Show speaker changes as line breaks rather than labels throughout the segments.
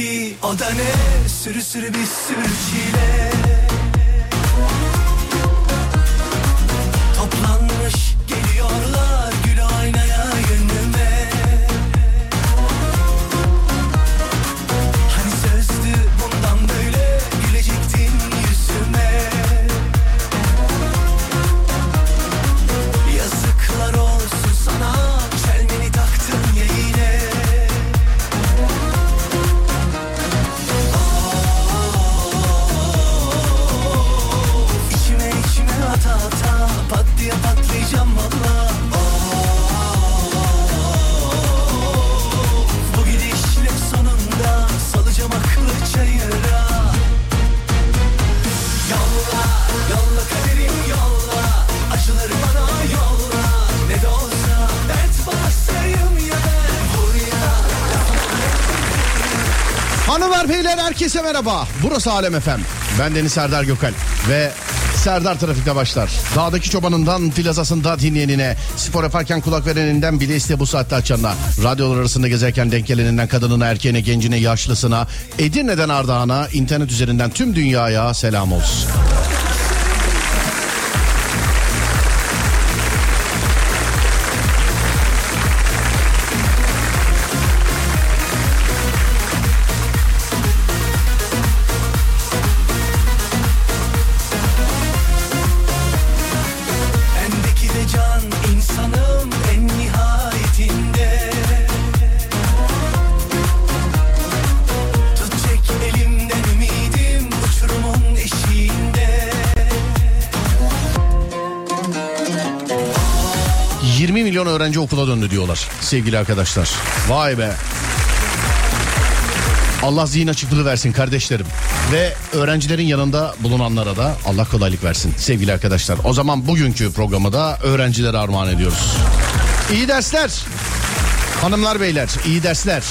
sanki o da ne? Sürü sürü bir sürü çile
merhaba. Burası Alem Efem. Ben Deniz Serdar Gökal ve Serdar Trafik'te başlar. Dağdaki çobanından plazasında dinleyenine, spor yaparken kulak vereninden bile iste bu saatte açanına, radyolar arasında gezerken denk geleninden kadınına, erkeğine, gencine, yaşlısına, Edirne'den Ardahan'a, internet üzerinden tüm dünyaya selam olsun. Okula döndü diyorlar sevgili arkadaşlar. Vay be. Allah zihin açıklığı versin kardeşlerim. Ve öğrencilerin yanında bulunanlara da Allah kolaylık versin sevgili arkadaşlar. O zaman bugünkü programı da öğrencilere armağan ediyoruz. İyi dersler. Hanımlar beyler iyi dersler.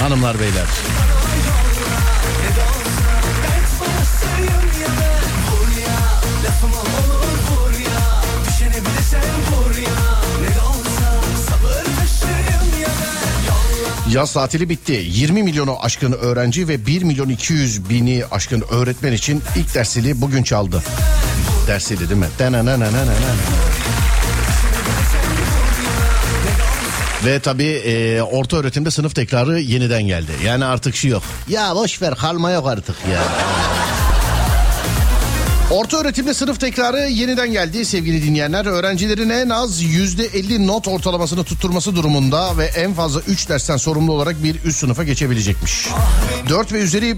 Hanımlar beyler. Yaz tatili bitti. 20 milyonu aşkın öğrenci ve 1 milyon 200 bini aşkın öğretmen için ilk dersili bugün çaldı. Dersili değil mi? Ve tabii e, orta öğretimde sınıf tekrarı yeniden geldi. Yani artık şey yok. Ya boş ver kalma yok artık ya. Orta öğretimde sınıf tekrarı yeniden geldi sevgili dinleyenler. Öğrencilerin en az %50 not ortalamasını tutturması durumunda ve en fazla 3 dersten sorumlu olarak bir üst sınıfa geçebilecekmiş. 4 ve üzeri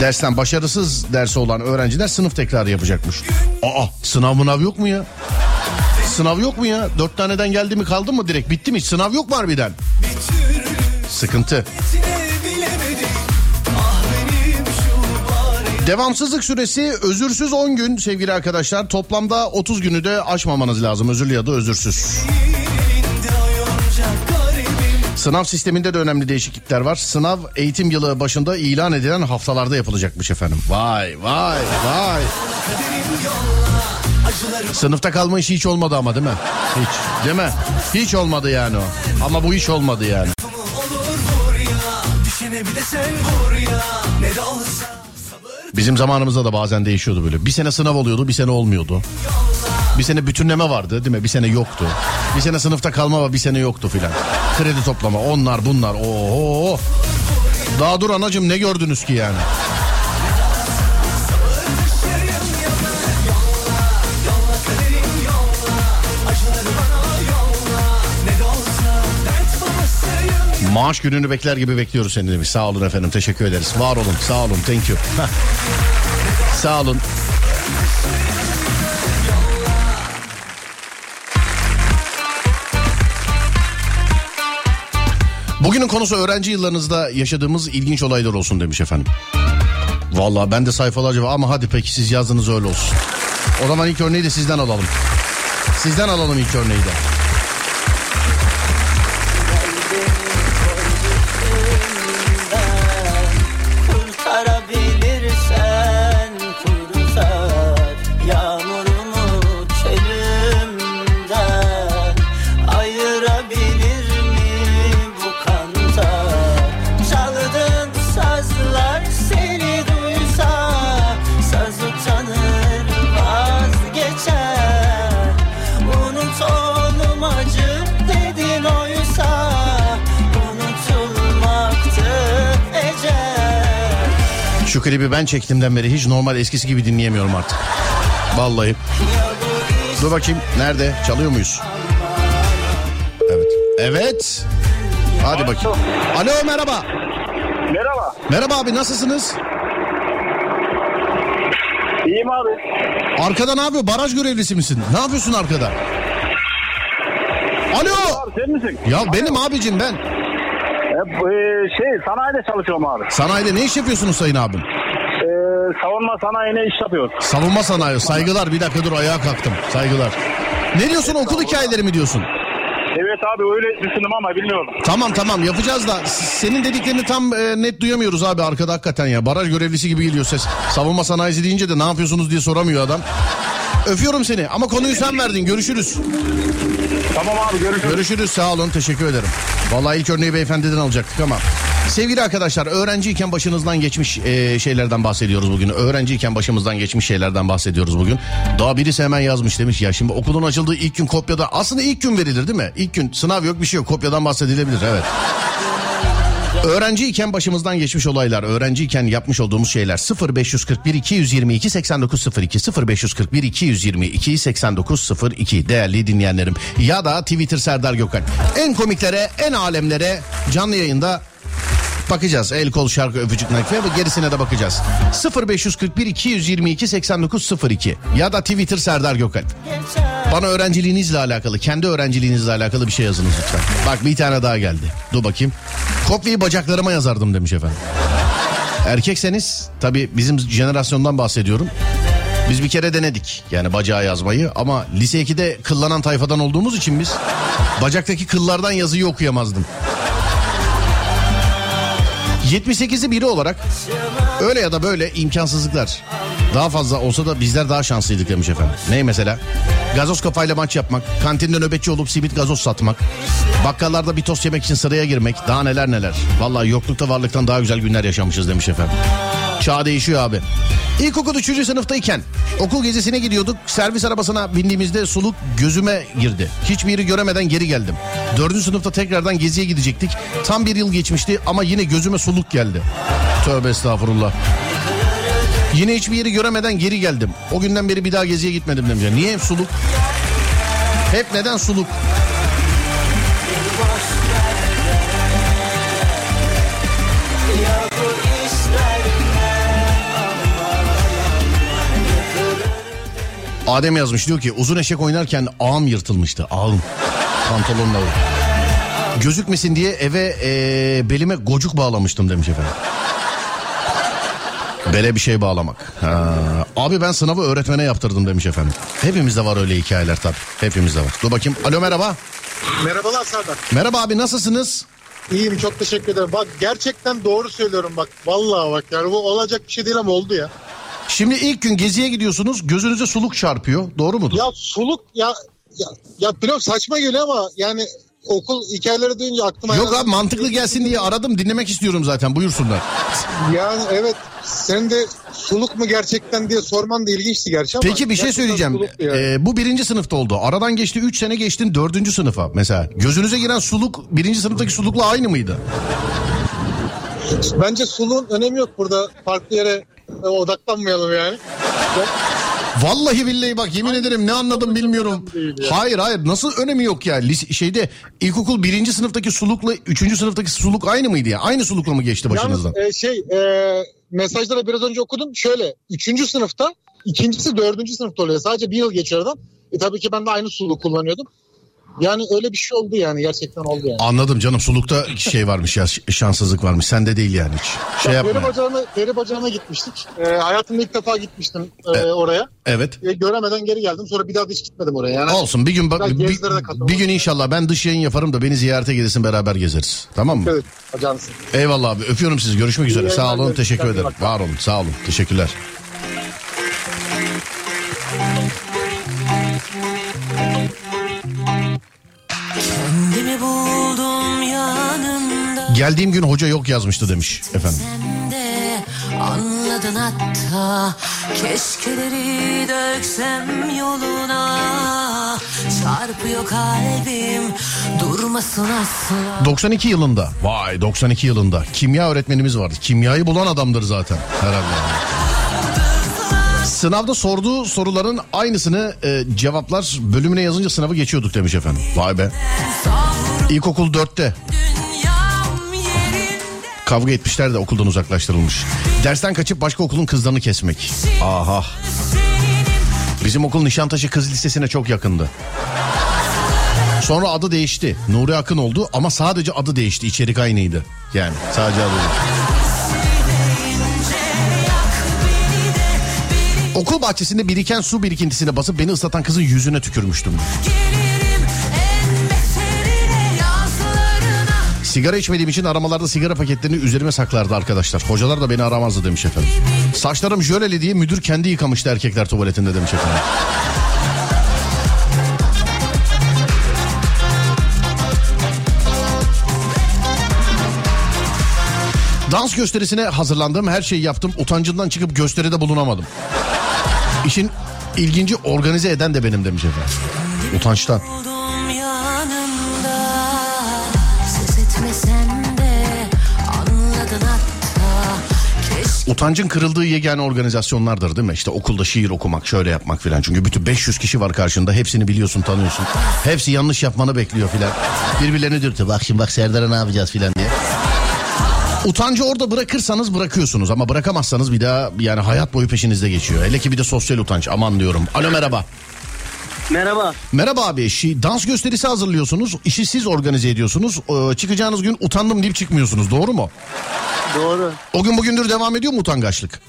dersten başarısız dersi olan öğrenciler sınıf tekrarı yapacakmış. Aa sınav mınav yok mu ya? Sınav yok mu ya? Dört taneden geldi mi kaldı mı direkt? Bitti mi? Sınav yok mu harbiden? Sıkıntı. Devamsızlık süresi özürsüz 10 gün sevgili arkadaşlar. Toplamda 30 günü de aşmamanız lazım. Özürlü ya da özürsüz. Sınav sisteminde de önemli değişiklikler var. Sınav eğitim yılı başında ilan edilen haftalarda yapılacakmış efendim. Vay vay vay. Sınıfta kalma işi hiç olmadı ama değil mi? Hiç değil mi? Hiç olmadı yani o. Ama bu iş olmadı yani.
Ne de olsa
Bizim zamanımızda da bazen değişiyordu böyle. Bir sene sınav oluyordu bir sene olmuyordu. Bir sene bütünleme vardı değil mi? Bir sene yoktu. Bir sene sınıfta kalma var bir sene yoktu filan. Kredi toplama onlar bunlar. Oo. Daha dur anacım ne gördünüz ki yani? Maaş gününü bekler gibi bekliyoruz seni demiş. Sağ olun efendim teşekkür ederiz. Var olun sağ olun thank you. sağ olun. Bugünün konusu öğrenci yıllarınızda yaşadığımız ilginç olaylar olsun demiş efendim. Vallahi ben de sayfalarca ama hadi peki siz yazdınız öyle olsun. O zaman ilk örneği de sizden alalım. Sizden alalım ilk örneği de. Klibi ben çektiğimden beri hiç normal eskisi gibi dinleyemiyorum artık. Vallahi. Dur bakayım nerede? Çalıyor muyuz? Evet. Evet. Hadi bakayım. Alo merhaba.
Merhaba.
Merhaba abi nasılsınız?
İyiyim abi.
Arkada ne yapıyor? Baraj görevlisi misin? Ne yapıyorsun arkada? Alo.
Abi sen misin?
Ya benim abicim ben.
Bu, e, şey sanayide çalışıyorum abi.
Sanayide ne iş yapıyorsunuz sayın abim?
Savunma sanayine iş yapıyoruz.
Savunma sanayi. Saygılar. Bir dakika dur ayağa kalktım. Saygılar. Ne diyorsun okul hikayeleri mi diyorsun?
Evet abi öyle düşündüm ama bilmiyorum.
Tamam tamam yapacağız da senin dediklerini tam e, net duyamıyoruz abi arkada hakikaten ya. Baraj görevlisi gibi geliyor ses. Savunma sanayisi deyince de ne yapıyorsunuz diye soramıyor adam. Öpüyorum seni ama konuyu sen verdin. Görüşürüz.
Tamam abi görüşürüz.
Görüşürüz sağ olun teşekkür ederim. Vallahi ilk örneği beyefendiden alacaktık ama. Sevgili arkadaşlar öğrenciyken başınızdan geçmiş e, şeylerden bahsediyoruz bugün. Öğrenciyken başımızdan geçmiş şeylerden bahsediyoruz bugün. Daha birisi hemen yazmış demiş ya şimdi okulun açıldığı ilk gün kopyada aslında ilk gün verilir değil mi? İlk gün sınav yok bir şey yok kopyadan bahsedilebilir evet. Öğrenciyken başımızdan geçmiş olaylar, öğrenciyken yapmış olduğumuz şeyler 0541 222 8902 0541 222 8902 değerli dinleyenlerim ya da Twitter Serdar Gökal. En komiklere, en alemlere canlı yayında bakacağız. El kol şarkı öpücük nakfe ve gerisine de bakacağız. 0541 222 8902 ya da Twitter Serdar Gökal. Bana öğrenciliğinizle alakalı, kendi öğrenciliğinizle alakalı bir şey yazınız lütfen. Bak bir tane daha geldi. Dur bakayım. Kopyayı bacaklarıma yazardım demiş efendim. Erkekseniz tabii bizim jenerasyondan bahsediyorum. Biz bir kere denedik yani bacağı yazmayı ama lise 2'de kıllanan tayfadan olduğumuz için biz bacaktaki kıllardan yazıyı okuyamazdım. 78'i biri olarak öyle ya da böyle imkansızlıklar daha fazla olsa da bizler daha şanslıydık demiş efendim. Ney mesela? Gazoz kafayla maç yapmak, kantinde nöbetçi olup simit gazoz satmak, bakkallarda bir tost yemek için sıraya girmek, daha neler neler. Vallahi yoklukta varlıktan daha güzel günler yaşamışız demiş efendim. Çağ değişiyor abi. İlkokul 3. sınıftayken okul gezisine gidiyorduk. Servis arabasına bindiğimizde suluk gözüme girdi. Hiçbir yeri göremeden geri geldim. 4. sınıfta tekrardan geziye gidecektik. Tam bir yıl geçmişti ama yine gözüme suluk geldi. Tövbe estağfurullah. Yine hiçbir yeri göremeden geri geldim. O günden beri bir daha geziye gitmedim demiş. Niye hep suluk? Hep neden suluk? Adem yazmış diyor ki uzun eşek oynarken ağım yırtılmıştı. Ağım. Pantolonla. Gözükmesin diye eve eee, belime gocuk bağlamıştım demiş efendim. Bele bir şey bağlamak. Ha. Abi ben sınavı öğretmene yaptırdım demiş efendim. Hepimizde var öyle hikayeler tabii. Hepimizde var. Dur bakayım. Alo merhaba.
Merhabalar Serdar.
Merhaba abi nasılsınız?
İyiyim çok teşekkür ederim. Bak gerçekten doğru söylüyorum bak. Vallahi bak yani bu olacak bir şey değil ama oldu ya.
Şimdi ilk gün geziye gidiyorsunuz. Gözünüze suluk çarpıyor. Doğru mudur?
Ya suluk ya ya, ya biliyorum saçma geliyor ama yani okul hikayeleri duyunca aklıma...
Yok abi mantıklı gelsin diye aradım. Dinlemek istiyorum zaten. Buyursunlar.
Yani evet sen de suluk mu gerçekten diye sorman da ilginçti gerçi ama...
Peki bir şey söyleyeceğim.
yani.
Ee, bu birinci sınıfta oldu. Aradan geçti 3 sene geçtin dördüncü sınıfa mesela. Gözünüze giren suluk birinci sınıftaki sulukla aynı mıydı?
Bence suluğun önemi yok burada. Farklı yere e, odaklanmayalım yani.
Vallahi billahi bak yemin ederim ne anladım bilmiyorum. Hayır hayır nasıl önemi yok ya? Lise, şeyde ilkokul birinci sınıftaki sulukla üçüncü sınıftaki suluk aynı mıydı ya? Aynı sulukla mı geçti başınızdan?
Yalnız e, şey e, mesajları biraz önce okudum. Şöyle üçüncü sınıfta ikincisi dördüncü sınıfta oluyor. Sadece bir yıl geçiyor aradan. E, tabii ki ben de aynı suluğu kullanıyordum. Yani öyle bir şey oldu yani gerçekten oldu yani.
Anladım canım sulukta şey varmış ya şanssızlık varmış. Sende değil yani hiç. Şey
Ya,
yapma.
peri bacağına, peri bacağına gitmiştik. E, hayatımda ilk defa gitmiştim e, oraya.
Evet.
E, göremeden geri geldim. Sonra bir daha da hiç gitmedim oraya. Yani
Olsun bir gün bak bir, bir gün inşallah ben dış yayın yaparım da beni ziyarete gelirsin beraber gezeriz. Tamam mı?
Evet, bacağınız.
Eyvallah abi öpüyorum sizi görüşmek üzere. Sağ olun
dileriz.
teşekkür ederim.
bak.
Var olun sağ olun teşekkürler.
Kendimi buldum yanımda
Geldiğim gün hoca yok yazmıştı demiş efendim.
De anladın hatta Keşkeleri döksem yoluna Çarpıyor kalbim Durmasın asla
92 yılında. Vay 92 yılında. Kimya öğretmenimiz vardı. Kimyayı bulan adamdır zaten herhalde. Sınavda sorduğu soruların aynısını e, cevaplar bölümüne yazınca sınavı geçiyorduk demiş efendim. Vay be. İlkokul 4'te
Dünyam yerinde
kavga etmişler de okuldan uzaklaştırılmış. Dersten kaçıp başka okulun kızlarını kesmek. Aha. Bizim okul Nişantaşı Kız Lisesi'ne çok yakındı. Sonra adı değişti. Nuri Akın oldu ama sadece adı değişti. İçerik aynıydı. Yani sadece adı değişti. Okul bahçesinde biriken su birikintisine basıp beni ıslatan kızın yüzüne tükürmüştüm. Sigara içmediğim için aramalarda sigara paketlerini üzerime saklardı arkadaşlar. Hocalar da beni aramazdı demiş efendim. Saçlarım jöleli diye müdür kendi yıkamıştı erkekler tuvaletinde demiş efendim. Dans gösterisine hazırlandım. Her şeyi yaptım. Utancından çıkıp gösteride bulunamadım. İşin ilginci organize eden de benim demiş efendim. Utançtan. Utancın kırıldığı yegane organizasyonlardır değil mi? İşte okulda şiir okumak, şöyle yapmak filan. Çünkü bütün 500 kişi var karşında. Hepsini biliyorsun, tanıyorsun. Hepsi yanlış yapmanı bekliyor filan. Birbirlerini dürtüyor. Bak şimdi bak Serdar'a ne yapacağız filan diye. Utancı orada bırakırsanız bırakıyorsunuz ama bırakamazsanız bir daha yani hayat boyu peşinizde geçiyor. Hele ki bir de sosyal utanç aman diyorum. Alo merhaba.
Merhaba.
Merhaba abi şi, dans gösterisi hazırlıyorsunuz. İşi siz organize ediyorsunuz. Ee, çıkacağınız gün utandım deyip çıkmıyorsunuz doğru mu?
Doğru.
O gün bugündür devam ediyor mu utangaçlık?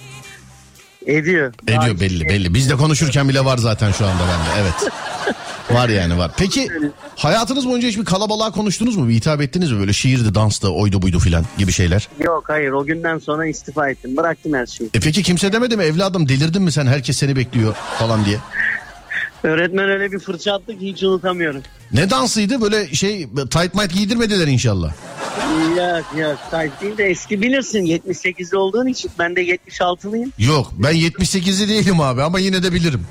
Ediyor.
Ediyor belli belli. Biz de konuşurken bile var zaten şu anda bende. Evet. Var yani var. Peki hayatınız boyunca hiç bir kalabalığa konuştunuz mu? Bir hitap ettiniz mi? Böyle şiirdi, danstı, oydu buydu filan gibi şeyler.
Yok hayır o günden sonra istifa ettim. Bıraktım her şeyi.
E peki kimse demedi mi evladım delirdin mi sen herkes seni bekliyor falan diye.
Öğretmen öyle bir fırça attı ki hiç unutamıyorum.
Ne dansıydı böyle şey tight might giydirmediler inşallah.
Yok yok sahip değil de eski bilirsin 78'li olduğun için ben de 76'lıyım.
Yok ben 78'li değilim abi ama yine de bilirim.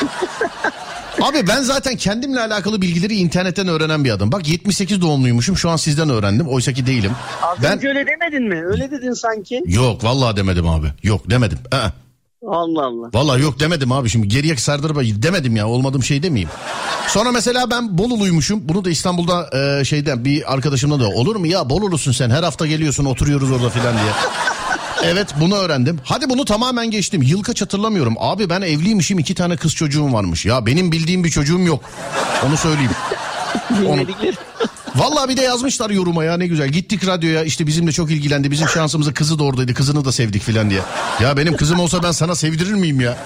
Abi ben zaten kendimle alakalı bilgileri internetten öğrenen bir adam. Bak 78 doğumluymuşum şu an sizden öğrendim. Oysa ki değilim.
Az
Ben
önce öyle demedin mi? Öyle dedin sanki.
Yok vallahi demedim abi. Yok demedim. Aa,
Allah Allah.
vallahi yok demedim abi. Şimdi geriye sardırıp demedim ya. Olmadığım şey demeyeyim. Sonra mesela ben Boluluymuşum. Bunu da İstanbul'da e, şeyden bir arkadaşımla da olur mu ya Bolulusun sen her hafta geliyorsun oturuyoruz orada filan diye. Evet bunu öğrendim. Hadi bunu tamamen geçtim. Yıl kaç hatırlamıyorum. Abi ben evliymişim iki tane kız çocuğum varmış. Ya benim bildiğim bir çocuğum yok. Onu söyleyeyim. Onu. Vallahi bir de yazmışlar yoruma ya ne güzel. Gittik radyoya işte bizimle çok ilgilendi. Bizim şansımıza kızı da oradaydı. Kızını da sevdik filan diye. Ya benim kızım olsa ben sana sevdirir miyim ya?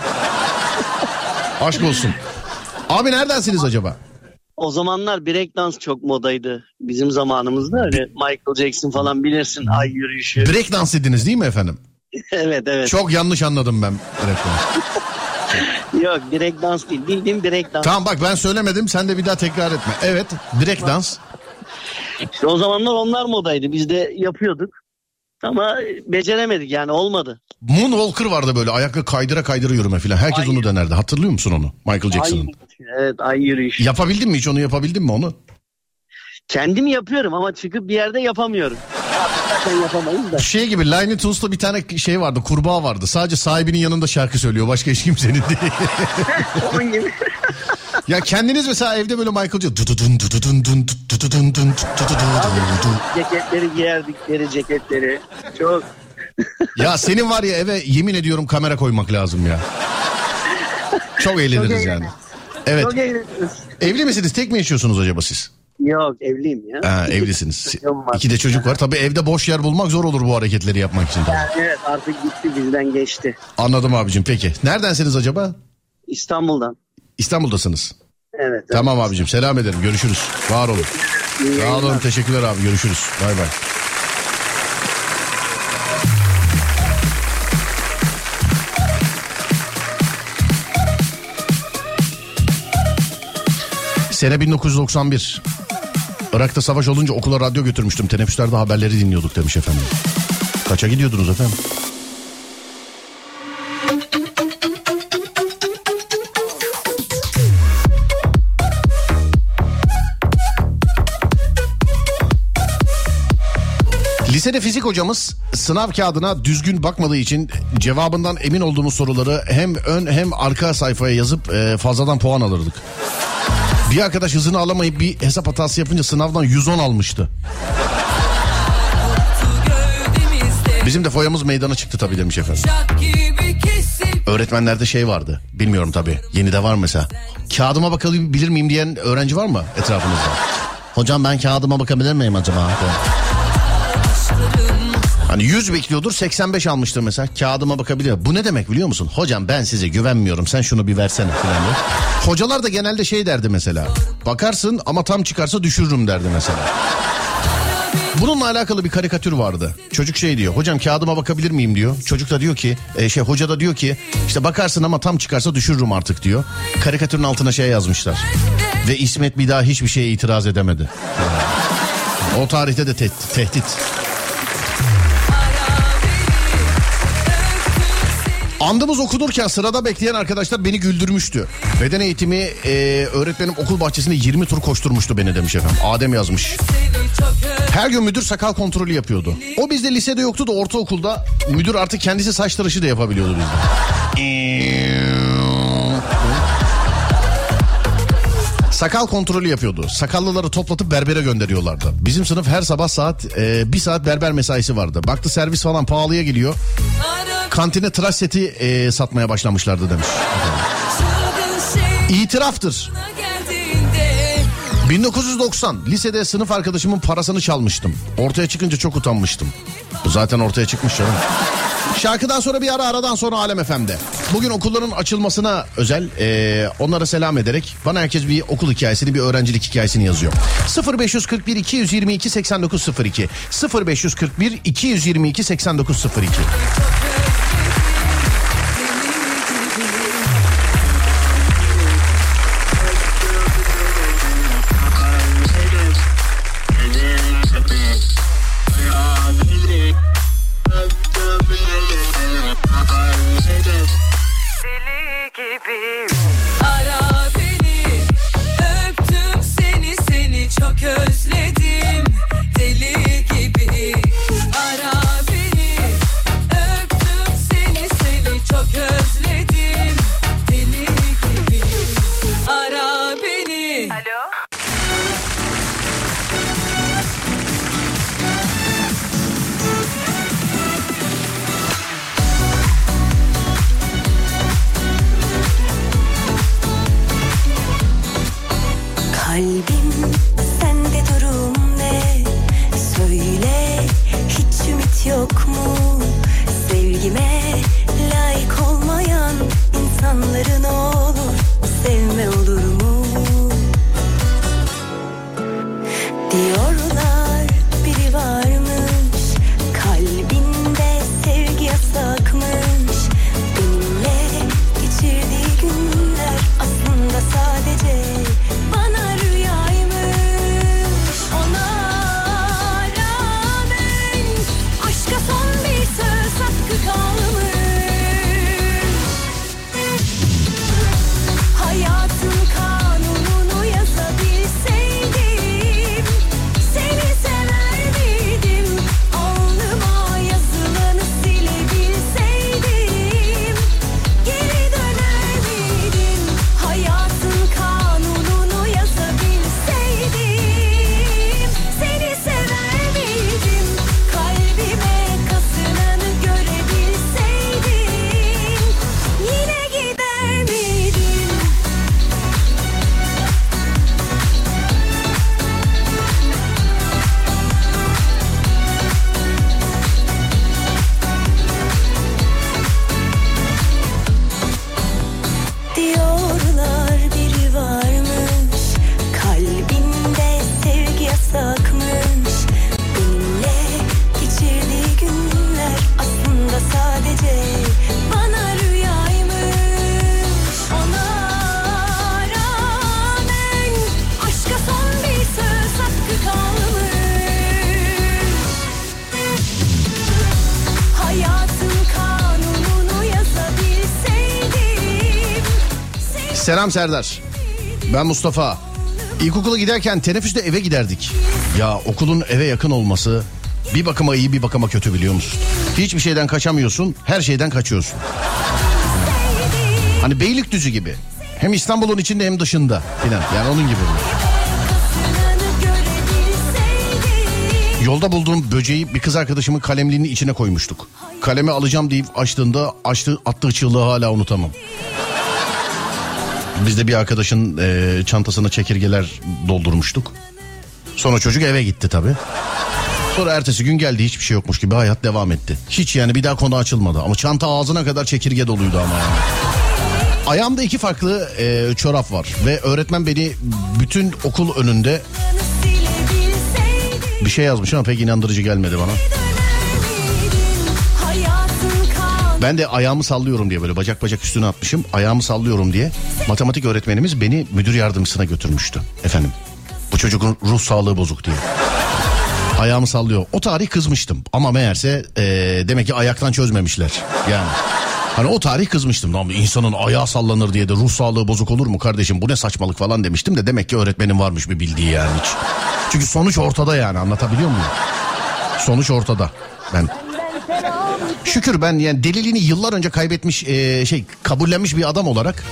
Aşk olsun. Abi neredensiniz acaba?
O zamanlar break dans çok modaydı. Bizim zamanımızda öyle Michael Jackson falan bilirsin ay yürüyüşü.
Break dans ediniz değil mi efendim?
evet evet.
Çok yanlış anladım ben. break dans.
Yok break dans değil bildiğin break dans.
Tamam bak ben söylemedim sen de bir daha tekrar etme. Evet break dans.
İşte o zamanlar onlar modaydı. Biz de yapıyorduk. Ama beceremedik yani olmadı.
Moonwalker vardı böyle ayakla kaydıra kaydıra yürüme filan. Herkes
Ay.
onu denerdi. Hatırlıyor musun onu? Michael Jackson'ın.
Ay, evet ay yürüyüş.
Yapabildin mi hiç onu yapabildin mi onu?
Kendim yapıyorum ama çıkıp bir yerde yapamıyorum. Zaten yapamayız da.
Şey gibi Looney Tunes'ta bir tane şey vardı kurbağa vardı. Sadece sahibinin yanında şarkı söylüyor. Başka hiç kimsenin değil.
Onun gibi.
ya kendiniz mesela evde böyle Michael Jackson. Dududun, dududun, dun, dududun, dun, dududun, dun.
ceketleri giyerdik deri ceketleri. Çok.
Ya senin var ya eve yemin ediyorum kamera koymak lazım ya. Çok eğleniriz yani. Evet.
Çok.
Evli misiniz? Tek mi yaşıyorsunuz acaba siz?
Yok evliyim ya.
Ha, evlisiniz. İki de çocuk var. Tabii evde boş yer bulmak zor olur bu hareketleri yapmak için. Tabii.
Yani evet artık gitti bizden geçti.
Anladım abicim peki. Neredensiniz acaba?
İstanbul'dan.
İstanbul'dasınız.
Evet.
Tamam abicim selam ederim. Görüşürüz. Var olun. Sağ olun teşekkürler abi görüşürüz. Bay bay. Sene 1991. Irak'ta savaş olunca okula radyo götürmüştüm. Teneffüslerde haberleri dinliyorduk demiş efendim. Kaça gidiyordunuz efendim? Lisede fizik hocamız sınav kağıdına düzgün bakmadığı için cevabından emin olduğumuz soruları hem ön hem arka sayfaya yazıp e, fazladan puan alırdık. Bir arkadaş hızını alamayıp bir hesap hatası yapınca sınavdan 110 almıştı. Bizim de foyamız meydana çıktı tabii demiş efendim. Öğretmenlerde şey vardı. Bilmiyorum tabii. Yeni de var mesela. Kağıdıma bakabilir miyim diyen öğrenci var mı etrafınızda? Hocam ben kağıdıma bakabilir miyim acaba? Hani 100 bekliyordur 85 almıştır mesela. Kağıdıma bakabiliyor. Bu ne demek biliyor musun? Hocam ben size güvenmiyorum sen şunu bir versene falan. Hocalar da genelde şey derdi mesela. Bakarsın ama tam çıkarsa düşürürüm derdi mesela. Bununla alakalı bir karikatür vardı. Çocuk şey diyor. Hocam kağıdıma bakabilir miyim diyor. Çocuk da diyor ki e, şey hoca da diyor ki işte bakarsın ama tam çıkarsa düşürürüm artık diyor. Karikatürün altına şey yazmışlar. Ve İsmet bir daha hiçbir şeye itiraz edemedi. O tarihte de te- tehdit. Andımız okunurken sırada bekleyen arkadaşlar beni güldürmüştü. Beden eğitimi e, öğretmenim okul bahçesinde 20 tur koşturmuştu beni demiş efendim. Adem yazmış. Her gün müdür sakal kontrolü yapıyordu. O bizde lisede yoktu da ortaokulda müdür artık kendisi saç tıraşı da yapabiliyordu bizde. Sakal kontrolü yapıyordu. Sakallıları toplatıp berbere gönderiyorlardı. Bizim sınıf her sabah saat e, bir saat berber mesaisi vardı. Baktı servis falan pahalıya geliyor. Kantine tıraş seti e, satmaya başlamışlardı demiş. İtiraftır.
geldiğinde
1990 lisede sınıf arkadaşımın parasını çalmıştım. Ortaya çıkınca çok utanmıştım. Bu zaten ortaya çıkmış canım. Şarkıdan sonra bir ara aradan sonra Alem FM'de. Bugün okulların açılmasına özel e, onlara selam ederek bana herkes bir okul hikayesini bir öğrencilik hikayesini yazıyor. 0541 222 8902 0541 222 8902
Ara beni Öptüm seni seni çok özledim
Selam Serdar. Ben Mustafa. İlkokula giderken teneffüste eve giderdik. Ya okulun eve yakın olması Bir bakıma iyi bir bakıma kötü biliyor musun? Hiçbir şeyden kaçamıyorsun her şeyden kaçıyorsun. Hani Beylikdüzü gibi. Hem İstanbul'un içinde hem dışında filan. Yani onun gibi. Yolda bulduğum böceği bir kız arkadaşımın kalemliğinin içine koymuştuk. Kalemi alacağım deyip açtığında açtığı attığı çığlığı hala unutamam. Biz de bir arkadaşın e, çantasına çekirgeler doldurmuştuk. Sonra çocuk eve gitti tabii. Sonra ertesi gün geldi hiçbir şey yokmuş gibi hayat devam etti. Hiç yani bir daha konu açılmadı. Ama çanta ağzına kadar çekirge doluydu ama yani. Ayağımda iki farklı e, çorap var. Ve öğretmen beni bütün okul önünde bir şey yazmış ama pek inandırıcı gelmedi bana. Ben de ayağımı sallıyorum diye böyle bacak bacak üstüne atmışım. Ayağımı sallıyorum diye matematik öğretmenimiz beni müdür yardımcısına götürmüştü. Efendim bu çocuğun ruh sağlığı bozuk diye. Ayağımı sallıyor. O tarih kızmıştım ama meğerse ee, demek ki ayaktan çözmemişler. Yani Hani o tarih kızmıştım. Lan insanın ayağı sallanır diye de ruh sağlığı bozuk olur mu kardeşim bu ne saçmalık falan demiştim de demek ki öğretmenin varmış bir bildiği yani hiç. Çünkü sonuç ortada yani anlatabiliyor muyum? Sonuç ortada. Ben şükür ben yani deliliğini yıllar önce kaybetmiş e, şey kabullenmiş bir adam olarak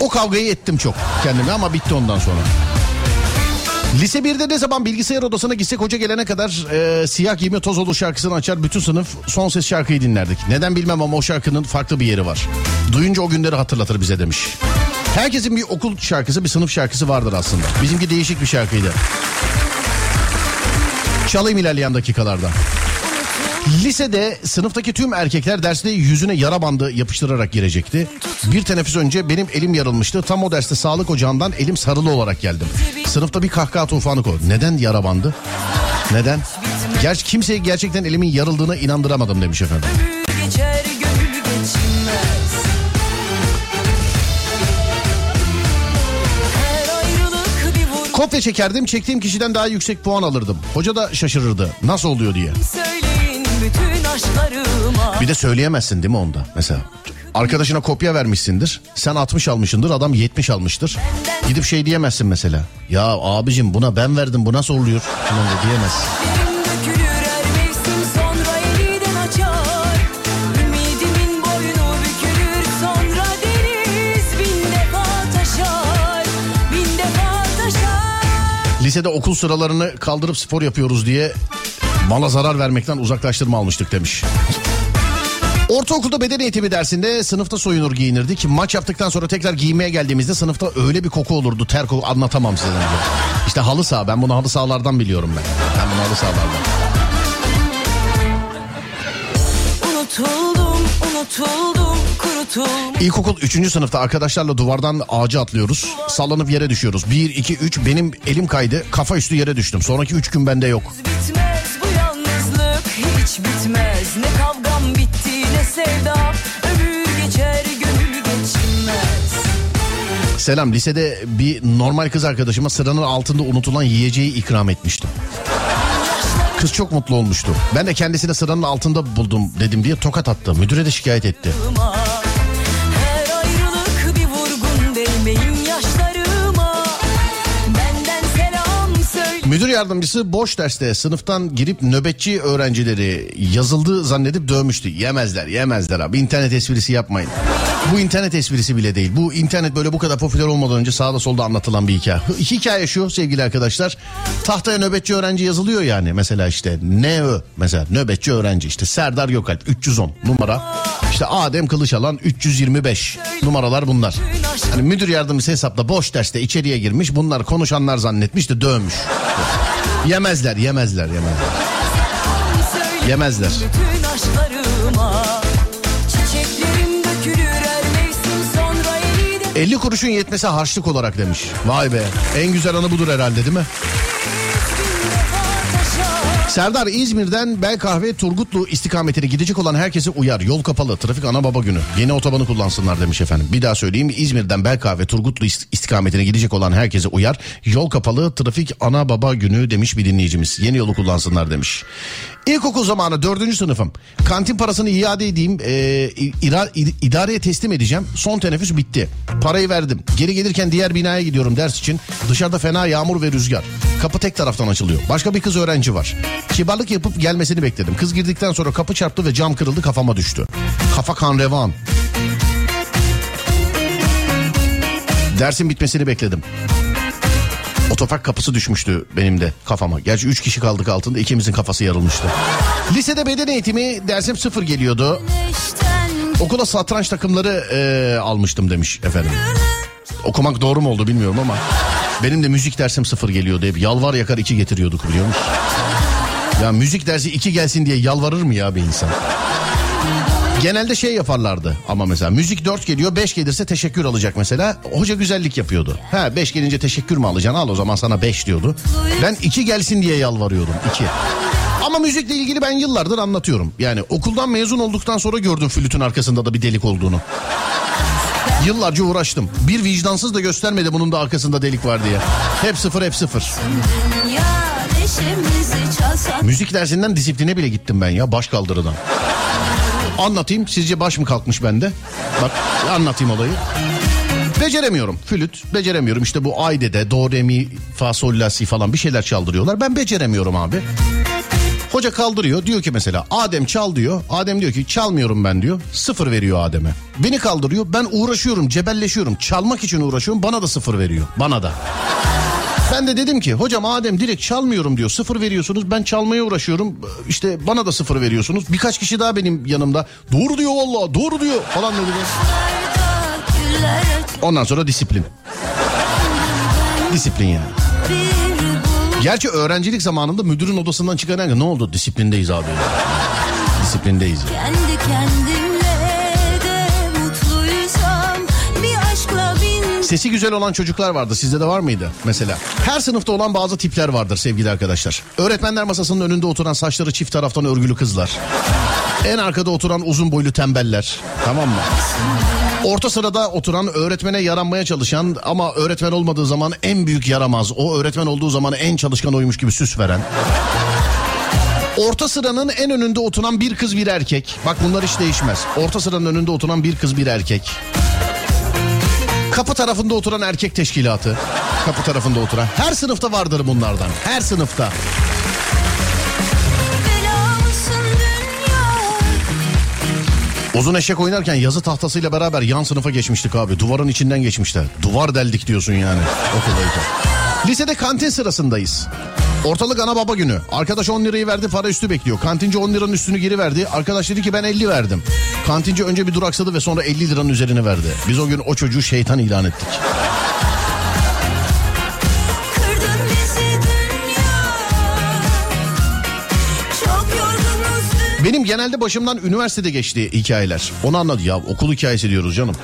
o kavgayı ettim çok kendime ama bitti ondan sonra. Lise 1'de ne zaman bilgisayar odasına gitsek hoca gelene kadar e, siyah giyme toz olur şarkısını açar bütün sınıf son ses şarkıyı dinlerdik. Neden bilmem ama o şarkının farklı bir yeri var. Duyunca o günleri hatırlatır bize demiş. Herkesin bir okul şarkısı bir sınıf şarkısı vardır aslında. Bizimki değişik bir şarkıydı. Çalayım ilerleyen dakikalarda. Lisede sınıftaki tüm erkekler derste yüzüne yara bandı yapıştırarak girecekti. Bir teneffüs önce benim elim yarılmıştı. Tam o derste sağlık ocağından elim sarılı olarak geldim. Sınıfta bir kahkaha tufanı koydu. Neden yara bandı? Neden? Gerçi kimseye gerçekten elimin yarıldığına inandıramadım demiş efendim.
Geçer
Kopya çekerdim çektiğim kişiden daha yüksek puan alırdım. Hoca da şaşırırdı. Nasıl oluyor diye.
Aşklarıma
Bir de söyleyemezsin değil mi onda mesela? Arkadaşına kopya vermişsindir. Sen 60 almışındır adam 70 almıştır. Gidip şey diyemezsin mesela. Ya abicim buna ben verdim bu nasıl oluyor? Falan da diyemezsin.
Taşar
Lisede okul sıralarını kaldırıp spor yapıyoruz diye mala zarar vermekten uzaklaştırma almıştık demiş. Ortaokulda beden eğitimi dersinde sınıfta soyunur giyinirdik. Maç yaptıktan sonra tekrar giymeye geldiğimizde sınıfta öyle bir koku olurdu. Ter koku anlatamam size. önce. İşte halı saha ben bunu halı sahalardan biliyorum ben. Ben bunu halı sahalardan.
Unutuldum unutuldum kurutuldum
İlkokul 3. sınıfta arkadaşlarla duvardan ağaca atlıyoruz. Sallanıp yere düşüyoruz. 1, 2, 3 benim elim kaydı. Kafa üstü yere düştüm. Sonraki 3 gün bende yok.
Bitmez hiç bitmez Ne kavgam bitti ne sevdam Ömür geçer gönül geçmez
Selam lisede bir normal kız arkadaşıma sıranın altında unutulan yiyeceği ikram etmiştim. Kız çok mutlu olmuştu. Ben de kendisine sıranın altında buldum dedim diye tokat attı. Müdüre de şikayet etti. Müdür yardımcısı boş derste sınıftan girip nöbetçi öğrencileri yazıldı zannedip dövmüştü. Yemezler yemezler abi internet esprisi yapmayın. Bu internet esprisi bile değil. Bu internet böyle bu kadar popüler olmadan önce sağda solda anlatılan bir hikaye. Hikaye şu sevgili arkadaşlar. Tahtaya nöbetçi öğrenci yazılıyor yani. Mesela işte NÖ mesela nöbetçi öğrenci işte Serdar Gökalp 310 numara. İşte Adem Kılıçalan 325 numaralar bunlar. Hani müdür yardımcısı hesapta boş derste içeriye girmiş. Bunlar konuşanlar zannetmiş de dövmüş. Yemezler yemezler yemezler. Yemezler. 50 kuruşun yetmesi harçlık olarak demiş. Vay be en güzel anı budur herhalde değil mi? Serdar İzmir'den Belkahve Turgutlu istikametine gidecek olan herkese uyar. Yol kapalı trafik ana baba günü. Yeni otobanı kullansınlar demiş efendim. Bir daha söyleyeyim İzmir'den Belkahve Turgutlu ist- istikametine gidecek olan herkese uyar. Yol kapalı trafik ana baba günü demiş bir dinleyicimiz. Yeni yolu kullansınlar demiş. İlkokul zamanı dördüncü sınıfım. Kantin parasını iade edeyim. E, ira- idareye teslim edeceğim. Son teneffüs bitti. Parayı verdim. Geri gelirken diğer binaya gidiyorum ders için. Dışarıda fena yağmur ve rüzgar. Kapı tek taraftan açılıyor. Başka bir kız öğrenci var. Kibarlık yapıp gelmesini bekledim. Kız girdikten sonra kapı çarptı ve cam kırıldı kafama düştü. Kafa kan revan. Dersin bitmesini bekledim. Otopark kapısı düşmüştü benim de kafama. Gerçi üç kişi kaldık altında ikimizin kafası yarılmıştı. Lisede beden eğitimi dersim sıfır geliyordu. Okula satranç takımları e, almıştım demiş efendim. Okumak doğru mu oldu bilmiyorum ama. Benim de müzik dersim sıfır geliyordu hep. Yalvar yakar iki getiriyorduk biliyor musun? Ya müzik dersi iki gelsin diye yalvarır mı ya bir insan? Genelde şey yaparlardı ama mesela müzik 4 geliyor 5 gelirse teşekkür alacak mesela. Hoca güzellik yapıyordu. Ha 5 gelince teşekkür mü alacaksın al o zaman sana 5 diyordu. Ben 2 gelsin diye yalvarıyordum 2. Ama müzikle ilgili ben yıllardır anlatıyorum. Yani okuldan mezun olduktan sonra gördüm flütün arkasında da bir delik olduğunu. Yıllarca uğraştım. Bir vicdansız da göstermedi bunun da arkasında delik var diye. Hep sıfır hep sıfır.
Dünya
Müzik dersinden disipline bile gittim ben ya baş kaldırıdan. Anlatayım sizce baş mı kalkmış bende? Bak anlatayım olayı. Beceremiyorum flüt beceremiyorum işte bu aydede do re mi fa sol la si falan bir şeyler çaldırıyorlar ben beceremiyorum abi. Hoca kaldırıyor diyor ki mesela Adem çal diyor. Adem diyor ki çalmıyorum ben diyor. Sıfır veriyor Adem'e. Beni kaldırıyor ben uğraşıyorum cebelleşiyorum. Çalmak için uğraşıyorum bana da sıfır veriyor. Bana da. Ben de dedim ki hocam Adem direkt çalmıyorum diyor. Sıfır veriyorsunuz ben çalmaya uğraşıyorum. İşte bana da sıfır veriyorsunuz. Birkaç kişi daha benim yanımda. Doğru diyor vallahi doğru diyor falan dedi. Ondan sonra disiplin. Disiplin yani. Gerçi öğrencilik zamanında müdürün odasından çıkan ne oldu? Disiplindeyiz abi. Disiplindeyiz. ya.
Kendi kendimle
Sesi güzel olan çocuklar vardı. Sizde de var mıydı mesela? Her sınıfta olan bazı tipler vardır sevgili arkadaşlar. Öğretmenler masasının önünde oturan saçları çift taraftan örgülü kızlar. En arkada oturan uzun boylu tembeller. Tamam mı? Orta sırada oturan öğretmene yaranmaya çalışan ama öğretmen olmadığı zaman en büyük yaramaz. O öğretmen olduğu zaman en çalışkan oymuş gibi süs veren. Orta sıranın en önünde oturan bir kız bir erkek. Bak bunlar hiç değişmez. Orta sıranın önünde oturan bir kız bir erkek. Kapı tarafında oturan erkek teşkilatı. Kapı tarafında oturan. Her sınıfta vardır bunlardan. Her sınıfta. Uzun eşek oynarken yazı tahtasıyla beraber yan sınıfa geçmiştik abi. Duvarın içinden geçmişler. Duvar deldik diyorsun yani okuldayken. Lisede kantin sırasındayız. Ortalık ana baba günü. Arkadaş 10 lirayı verdi para üstü bekliyor. Kantinci 10 liranın üstünü geri verdi. Arkadaş dedi ki ben 50 verdim. Kantinci önce bir duraksadı ve sonra 50 liranın üzerine verdi. Biz o gün o çocuğu şeytan ilan ettik. Benim genelde başımdan üniversitede geçti hikayeler. Onu anladı ya okul hikayesi diyoruz canım.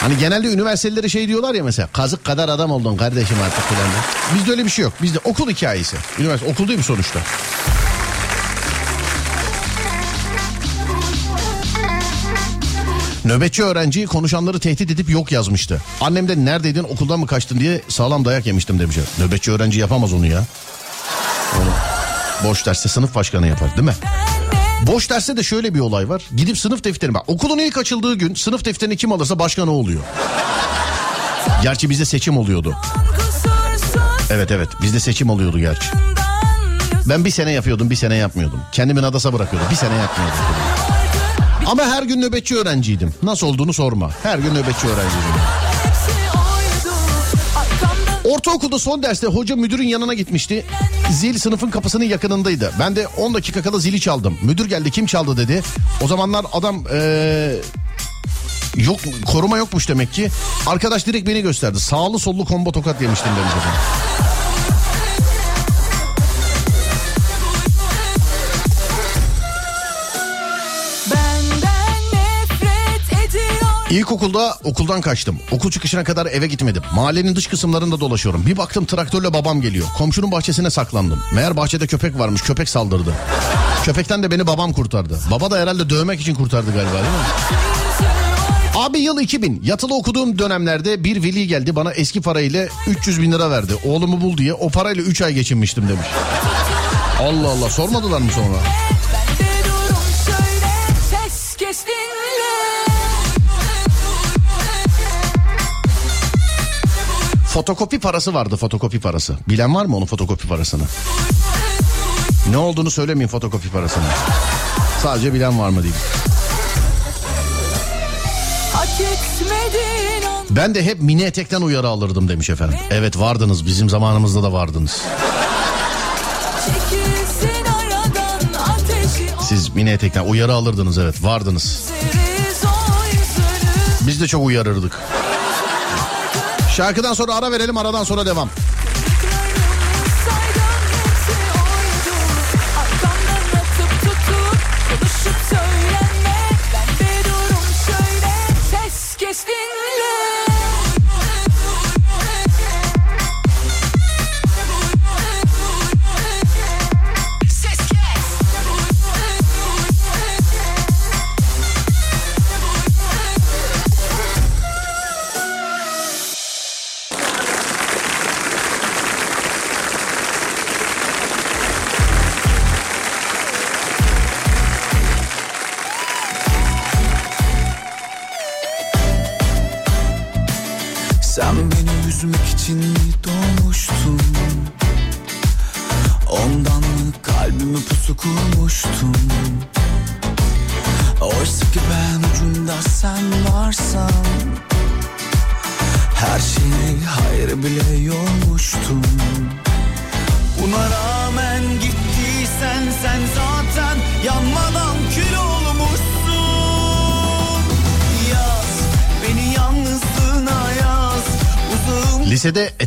Hani genelde üniversitelere şey diyorlar ya mesela kazık kadar adam oldun kardeşim artık diye. Bizde öyle bir şey yok. Bizde okul hikayesi. Üniversite okul değil mi sonuçta? Nöbetçi öğrenci konuşanları tehdit edip yok yazmıştı. Annem de neredeydin okuldan mı kaçtın diye sağlam dayak yemiştim demiş. Nöbetçi öğrenci yapamaz onu ya. Onu boş derste sınıf başkanı yapar değil mi? Boş derste de şöyle bir olay var. Gidip sınıf defterini bak. Okulun ilk açıldığı gün sınıf defterini kim alırsa başkan o oluyor. Gerçi bizde seçim oluyordu. Evet evet bizde seçim oluyordu gerçi. Ben bir sene yapıyordum bir sene yapmıyordum. Kendimi nadasa bırakıyordum bir sene yapmıyordum. Ama her gün nöbetçi öğrenciydim. Nasıl olduğunu sorma. Her gün nöbetçi öğrenciydim. Ortaokulda son derste hoca müdürün yanına gitmişti. Zil sınıfın kapısının yakınındaydı. Ben de 10 dakika kala zili çaldım. Müdür geldi kim çaldı dedi. O zamanlar adam ee, yok koruma yokmuş demek ki. Arkadaş direkt beni gösterdi. Sağlı sollu combo tokat yemiştim demiş efendim. İlkokulda okuldan kaçtım. Okul çıkışına kadar eve gitmedim. Mahallenin dış kısımlarında dolaşıyorum. Bir baktım traktörle babam geliyor. Komşunun bahçesine saklandım. Meğer bahçede köpek varmış. Köpek saldırdı. Köpekten de beni babam kurtardı. Baba da herhalde dövmek için kurtardı galiba değil mi? Abi yıl 2000 yatılı okuduğum dönemlerde bir veli geldi bana eski parayla 300 bin lira verdi. Oğlumu bul diye o parayla 3 ay geçinmiştim demiş. Allah Allah sormadılar mı sonra? Fotokopi parası vardı fotokopi parası. Bilen var mı onun fotokopi parasını? Ne olduğunu söylemeyin fotokopi parasını. Sadece bilen var mı diyeyim. Ben de hep mini etekten uyarı alırdım demiş efendim. Evet vardınız bizim zamanımızda da vardınız. Siz mini etekten uyarı alırdınız evet vardınız. Biz de çok uyarırdık. Şarkıdan sonra ara verelim aradan sonra devam.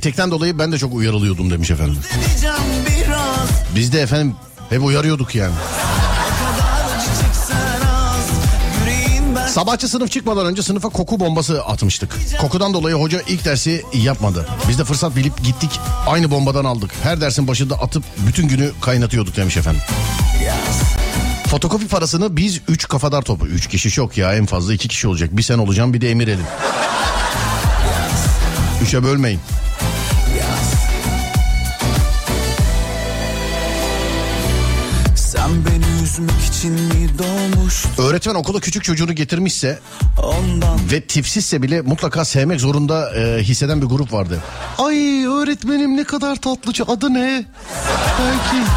Etekten dolayı ben de çok uyarılıyordum demiş efendim. Biz de efendim hep uyarıyorduk yani. Sabahçı sınıf çıkmadan önce sınıfa koku bombası atmıştık. Kokudan dolayı hoca ilk dersi yapmadı. Biz de fırsat bilip gittik aynı bombadan aldık. Her dersin başında atıp bütün günü kaynatıyorduk demiş efendim. Fotokopi parasını biz 3 kafadar topu. 3 kişi çok ya en fazla 2 kişi olacak. Bir sen olacaksın bir de Emir Elin. Üçe bölmeyin.
Beni üzmek için mi doğmuştun
Öğretmen okula küçük çocuğunu getirmişse
ondan
ve tipsizse bile mutlaka sevmek zorunda e, hisseden bir grup vardı. Ay öğretmenim ne kadar tatlıca adı ne? Belki.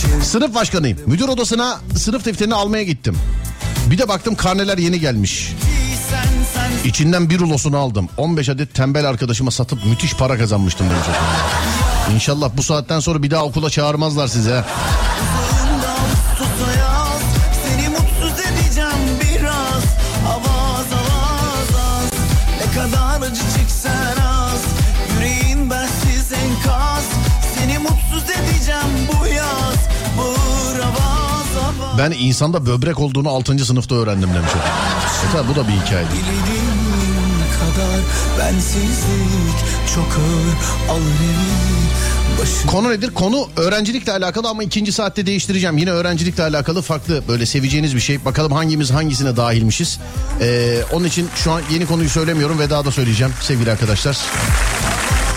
şey
Sınıf başkanıyım. Müdür odasına sınıf defterini almaya gittim. Bir de baktım karneler yeni gelmiş. İçinden bir rulosunu aldım. 15 adet tembel arkadaşıma satıp müthiş para kazanmıştım demiş efendim. İnşallah bu saatten sonra bir daha okula çağırmazlar
avaz avaz
Ben insanda böbrek olduğunu 6. sınıfta öğrendim demiş. E bu da bir hikaye.
Kadar bensizlik çok ağır alır
Konu nedir? Konu öğrencilikle alakalı ama ikinci saatte değiştireceğim. Yine öğrencilikle alakalı farklı böyle seveceğiniz bir şey. Bakalım hangimiz hangisine dahilmişiz. Ee, onun için şu an yeni konuyu söylemiyorum ve daha da söyleyeceğim sevgili arkadaşlar.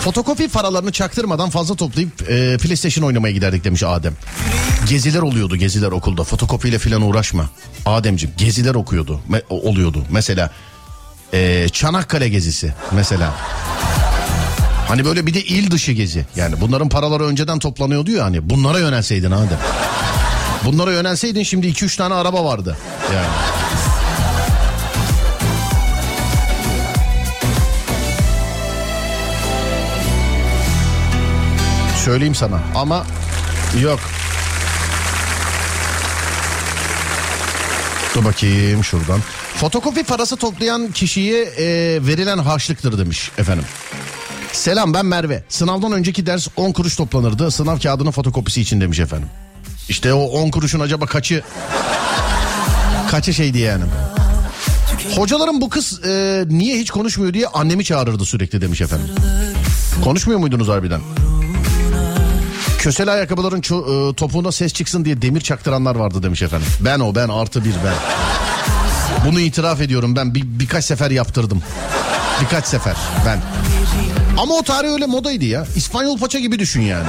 Fotokopi paralarını çaktırmadan fazla toplayıp e, PlayStation oynamaya giderdik demiş Adem. Geziler oluyordu geziler okulda. Fotokopiyle falan uğraşma. Ademciğim geziler okuyordu. Me- oluyordu. Mesela e, Çanakkale gezisi mesela. Hani böyle bir de il dışı gezi. Yani bunların paraları önceden toplanıyordu ya hani. Bunlara yönelseydin Adem. Bunlara yönelseydin şimdi 2-3 tane araba vardı. Yani. Söyleyeyim sana ama yok. Dur bakayım şuradan. Fotokopi parası toplayan kişiye e, verilen harçlıktır demiş efendim. Selam ben Merve. Sınavdan önceki ders 10 kuruş toplanırdı. Sınav kağıdının fotokopisi için demiş efendim. İşte o 10 kuruşun acaba kaçı kaçı şeydi yani. Hocalarım bu kız e, niye hiç konuşmuyor diye annemi çağırırdı sürekli demiş efendim. Konuşmuyor muydunuz harbiden? Kösel ayakkabıların ço- e, topuğuna ses çıksın diye demir çaktıranlar vardı demiş efendim. Ben o ben artı bir ben. Bunu itiraf ediyorum ben bir, birkaç sefer yaptırdım. Birkaç sefer ben. Ama o tarih öyle modaydı ya. İspanyol paça gibi düşün yani.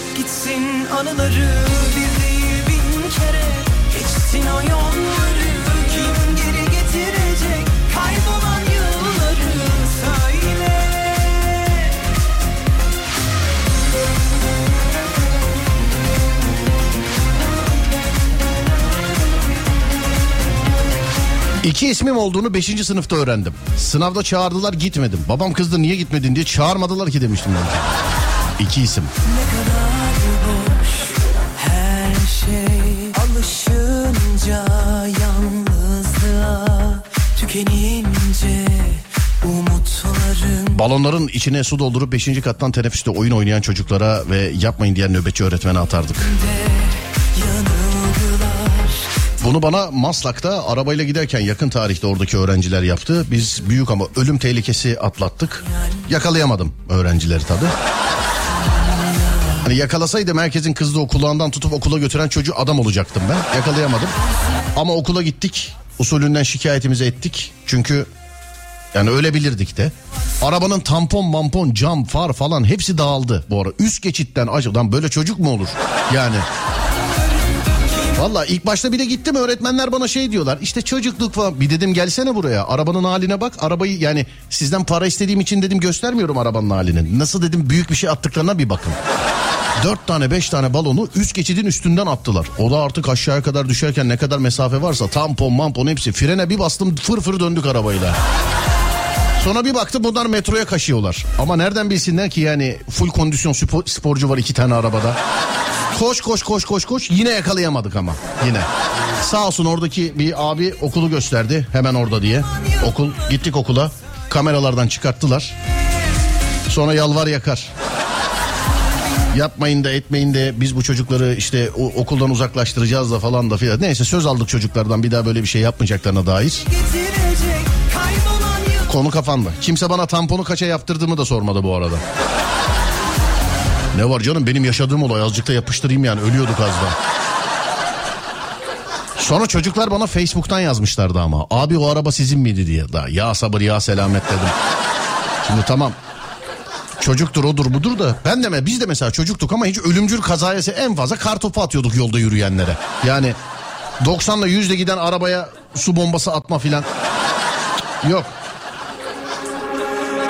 Bırak gitsin anıları bir değil bin kere Geçsin o yolları kim geri getirecek Kaybolan yılları söyle
İki ismim olduğunu 5. sınıfta öğrendim. Sınavda çağırdılar gitmedim. Babam kızdı niye gitmedin diye çağırmadılar ki demiştim ben. İki isim.
Ne kadar
Balonların içine su doldurup 5. kattan teneffüste oyun oynayan çocuklara ve yapmayın diyen nöbetçi öğretmene atardık. Bunu bana Maslak'ta arabayla giderken yakın tarihte oradaki öğrenciler yaptı. Biz büyük ama ölüm tehlikesi atlattık. Yakalayamadım öğrencileri tabii. Hani yakalasaydım herkesin kızdığı kulağından tutup okula götüren çocuğu adam olacaktım ben. Yakalayamadım. Ama okula gittik. Usulünden şikayetimizi ettik. Çünkü yani öyle bilirdik de. Arabanın tampon, mampon, cam, far falan hepsi dağıldı bu ara. Üst geçitten acıdan böyle çocuk mu olur? Yani Valla ilk başta bir de gittim öğretmenler bana şey diyorlar işte çocukluk falan bir dedim gelsene buraya arabanın haline bak arabayı yani sizden para istediğim için dedim göstermiyorum arabanın halini nasıl dedim büyük bir şey attıklarına bir bakın. Dört tane beş tane balonu üst geçidin üstünden attılar. O da artık aşağıya kadar düşerken ne kadar mesafe varsa tampon mampon hepsi frene bir bastım fır fır döndük arabayla. Sonra bir baktım bunlar metroya kaşıyorlar. Ama nereden bilsinler ki yani full kondisyon spor- sporcu var iki tane arabada. Koş koş koş koş koş yine yakalayamadık ama yine. Sağ olsun oradaki bir abi okulu gösterdi hemen orada diye. Okul gittik okula kameralardan çıkarttılar. Sonra yalvar yakar. Yapmayın da etmeyin de biz bu çocukları işte o, okuldan uzaklaştıracağız da falan da filan. Neyse söz aldık çocuklardan bir daha böyle bir şey yapmayacaklarına dair.
getirecek
Konu kafanda. Kimse bana tamponu kaça yaptırdığımı da sormadı bu arada. Ne var canım benim yaşadığım olay azıcık da yapıştırayım yani ölüyorduk az daha. Sonra çocuklar bana Facebook'tan yazmışlardı ama. Abi o araba sizin miydi diye. Daha ya sabır ya selamet dedim. Şimdi tamam. Çocuktur odur budur da ben de biz de mesela çocuktuk ama hiç ölümcül kazaya en fazla kartopu atıyorduk yolda yürüyenlere. Yani 90'la 100'le giden arabaya su bombası atma filan. Yok.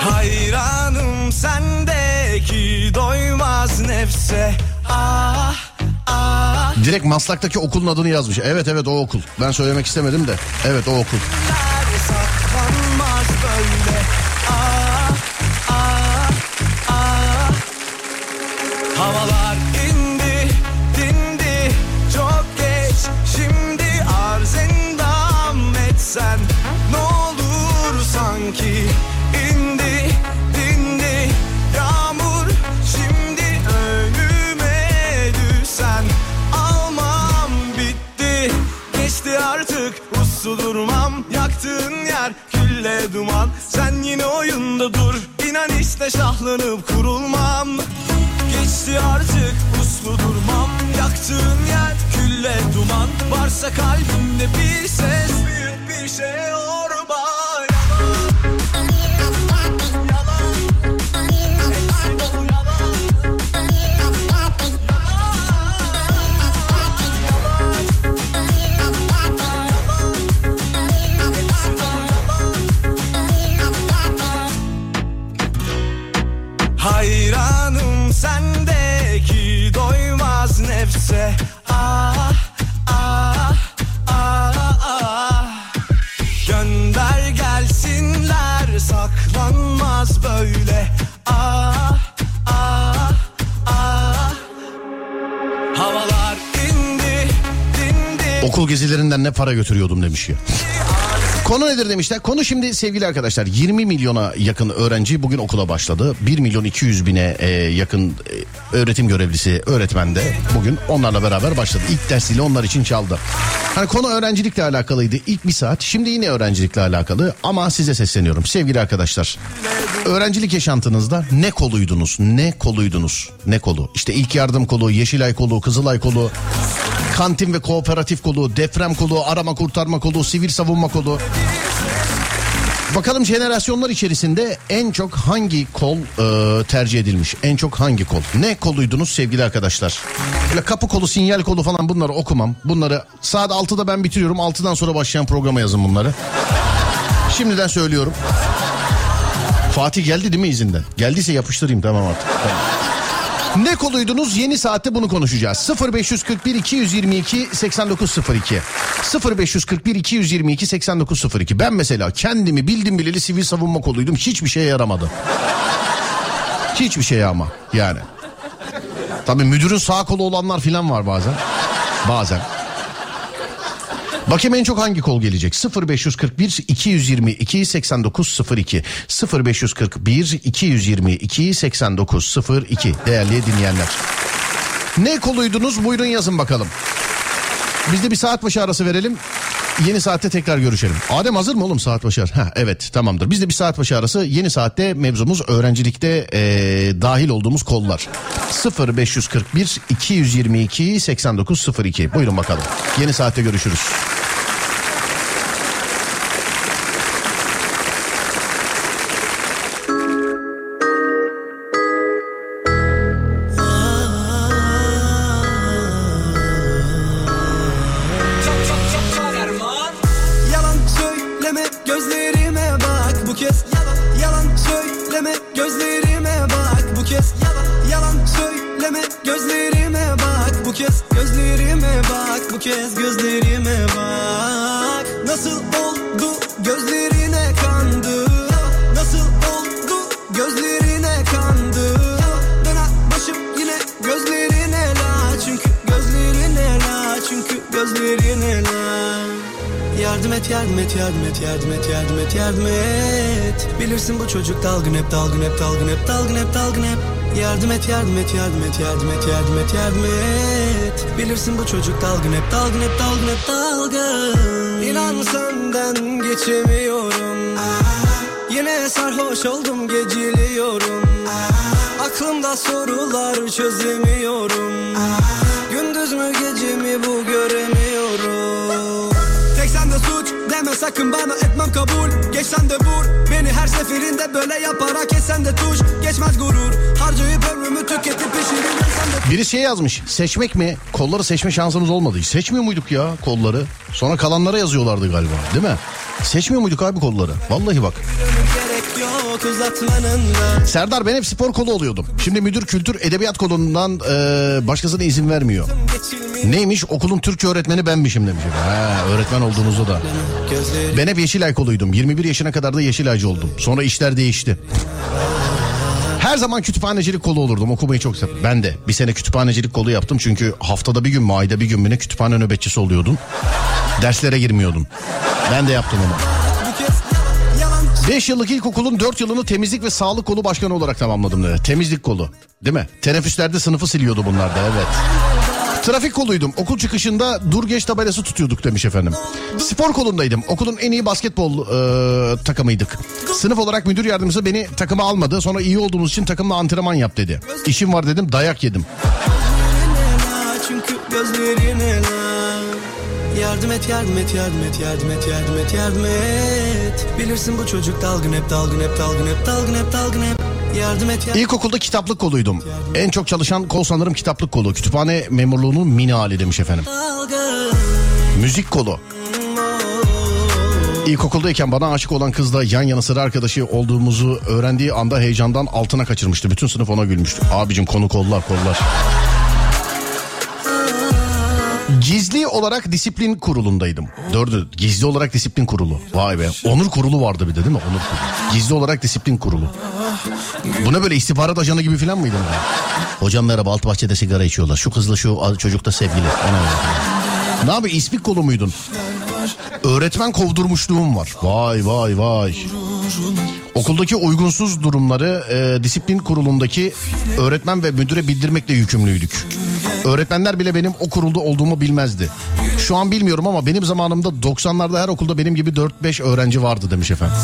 Hayranım sendeki doymaz nefse Ah ah
Direkt Maslak'taki okulun adını yazmış. Evet evet o okul. Ben söylemek istemedim de. Evet o okul.
Şahlanıp kurulmam. Geçti artık uslu durmam. Yaktığın yer külle duman. Varsa kalbimde bir ses Büyük bir şey orba
gezilerinden ne para götürüyordum demiş ya. Konu nedir demişler. Konu şimdi sevgili arkadaşlar 20 milyona yakın öğrenci bugün okula başladı. 1 milyon 200 bine e, yakın e, öğretim görevlisi öğretmen de bugün onlarla beraber başladı. İlk dersiyle onlar için çaldı. Hani konu öğrencilikle alakalıydı ilk bir saat. Şimdi yine öğrencilikle alakalı ama size sesleniyorum sevgili arkadaşlar. Öğrencilik yaşantınızda ne koluydunuz? Ne koluydunuz? Ne kolu? İşte ilk yardım kolu, Yeşilay kolu, Kızılay kolu, kantin ve kooperatif kolu, deprem kolu, arama kurtarma kolu, sivil savunma kolu. Bakalım jenerasyonlar içerisinde en çok hangi kol e, tercih edilmiş? En çok hangi kol? Ne koluydunuz sevgili arkadaşlar? Böyle kapı kolu, sinyal kolu falan bunları okumam. Bunları saat 6'da ben bitiriyorum. 6'dan sonra başlayan programa yazın bunları. Şimdiden söylüyorum. Fatih geldi değil mi izinden? Geldiyse yapıştırayım tamam artık. Tamam. Ne koluydunuz? Yeni saatte bunu konuşacağız. 0541 222 8902. 0541 222 8902. Ben mesela kendimi bildim bileli sivil savunma koluydum. Hiçbir şeye yaramadı. Hiçbir şeye ama yani. Tabii müdürün sağ kolu olanlar filan var bazen. Bazen. Bakayım en çok hangi kol gelecek? 0541 222 8902 0541 222 8902 değerli dinleyenler. Ne koluydunuz buyurun yazın bakalım. Biz de bir saat başı arası verelim. Yeni saatte tekrar görüşelim. Adem hazır mı oğlum saat başı? Ha evet tamamdır. Biz de bir saat başı arası yeni saatte mevzumuz öğrencilikte eee, dahil olduğumuz kollar. 0541 222 8902 buyurun bakalım. Yeni saatte görüşürüz.
Geçmez gurur harcayıp ömrümü tüketip de
Biri şey yazmış seçmek mi? Kolları seçme şansımız olmadı. Seçmiyor muyduk ya kolları? Sonra kalanlara yazıyorlardı galiba değil mi? Seçmiyor muyduk abi kolları? Vallahi bak. Serdar ben hep spor kolu oluyordum. Şimdi müdür kültür edebiyat kolundan e, başkasına izin vermiyor. Neymiş okulun Türkçe öğretmeni benmişim demiş. Ha, öğretmen olduğunuzda da. Ben hep Yeşilay koluydum. 21 yaşına kadar da Yeşilaycı oldum. Sonra işler değişti. Her zaman kütüphanecilik kolu olurdum. Okumayı çok sev. Ben de bir sene kütüphanecilik kolu yaptım. Çünkü haftada bir gün mü ayda bir gün mü ne kütüphane nöbetçisi oluyordun. Derslere girmiyordun. Ben de yaptım onu.
bu kez yalan
5 yıllık ilkokulun 4 yılını temizlik ve sağlık kolu başkanı olarak tamamladım dedi. Temizlik kolu. Değil mi? Teneffüslerde sınıfı siliyordu bunlar da evet. Trafik koluydum. Okul çıkışında dur geç tabelası tutuyorduk demiş efendim. Spor kolundaydım. Okulun en iyi basketbol e, takımıydık. Sınıf olarak müdür yardımcısı beni takıma almadı. Sonra iyi olduğumuz için takımla antrenman yap dedi. İşim var dedim dayak yedim.
la çünkü gözlerine la Yardım et yardım et yardım et yardım et yardım et yardım et Bilirsin bu çocuk dalgın hep dalgın hep dalgın hep dalgın hep dalgın hep Yardım et yardım
İlkokulda kitaplık koluydum. En çok çalışan kol sanırım kitaplık kolu. Kütüphane memurluğunun mini hali demiş efendim.
dalgın
Müzik kolu. İlkokuldayken bana aşık olan kızla yan yana sıra arkadaşı olduğumuzu öğrendiği anda heyecandan altına kaçırmıştı. Bütün sınıf ona gülmüştü. Abicim konu kollar kollar. Gizli olarak disiplin kurulundaydım. Dördü gizli olarak disiplin kurulu. Vay be. Onur kurulu vardı bir de değil mi? Onur kurulu. Gizli olarak disiplin kurulu. Bu ne böyle istihbarat ajanı gibi falan mıydın? Hocam merhaba alt bahçede sigara içiyorlar. Şu kızla şu çocuk da sevgili. Ona. Ne abi ismik kolu muydun? Öğretmen kovdurmuşluğum var. Vay vay vay. Okuldaki uygunsuz durumları e, disiplin kurulundaki öğretmen ve müdüre bildirmekle yükümlüydük. Öğretmenler bile benim o kurulda olduğumu bilmezdi. Şu an bilmiyorum ama benim zamanımda 90'larda her okulda benim gibi 4-5 öğrenci vardı demiş efendim.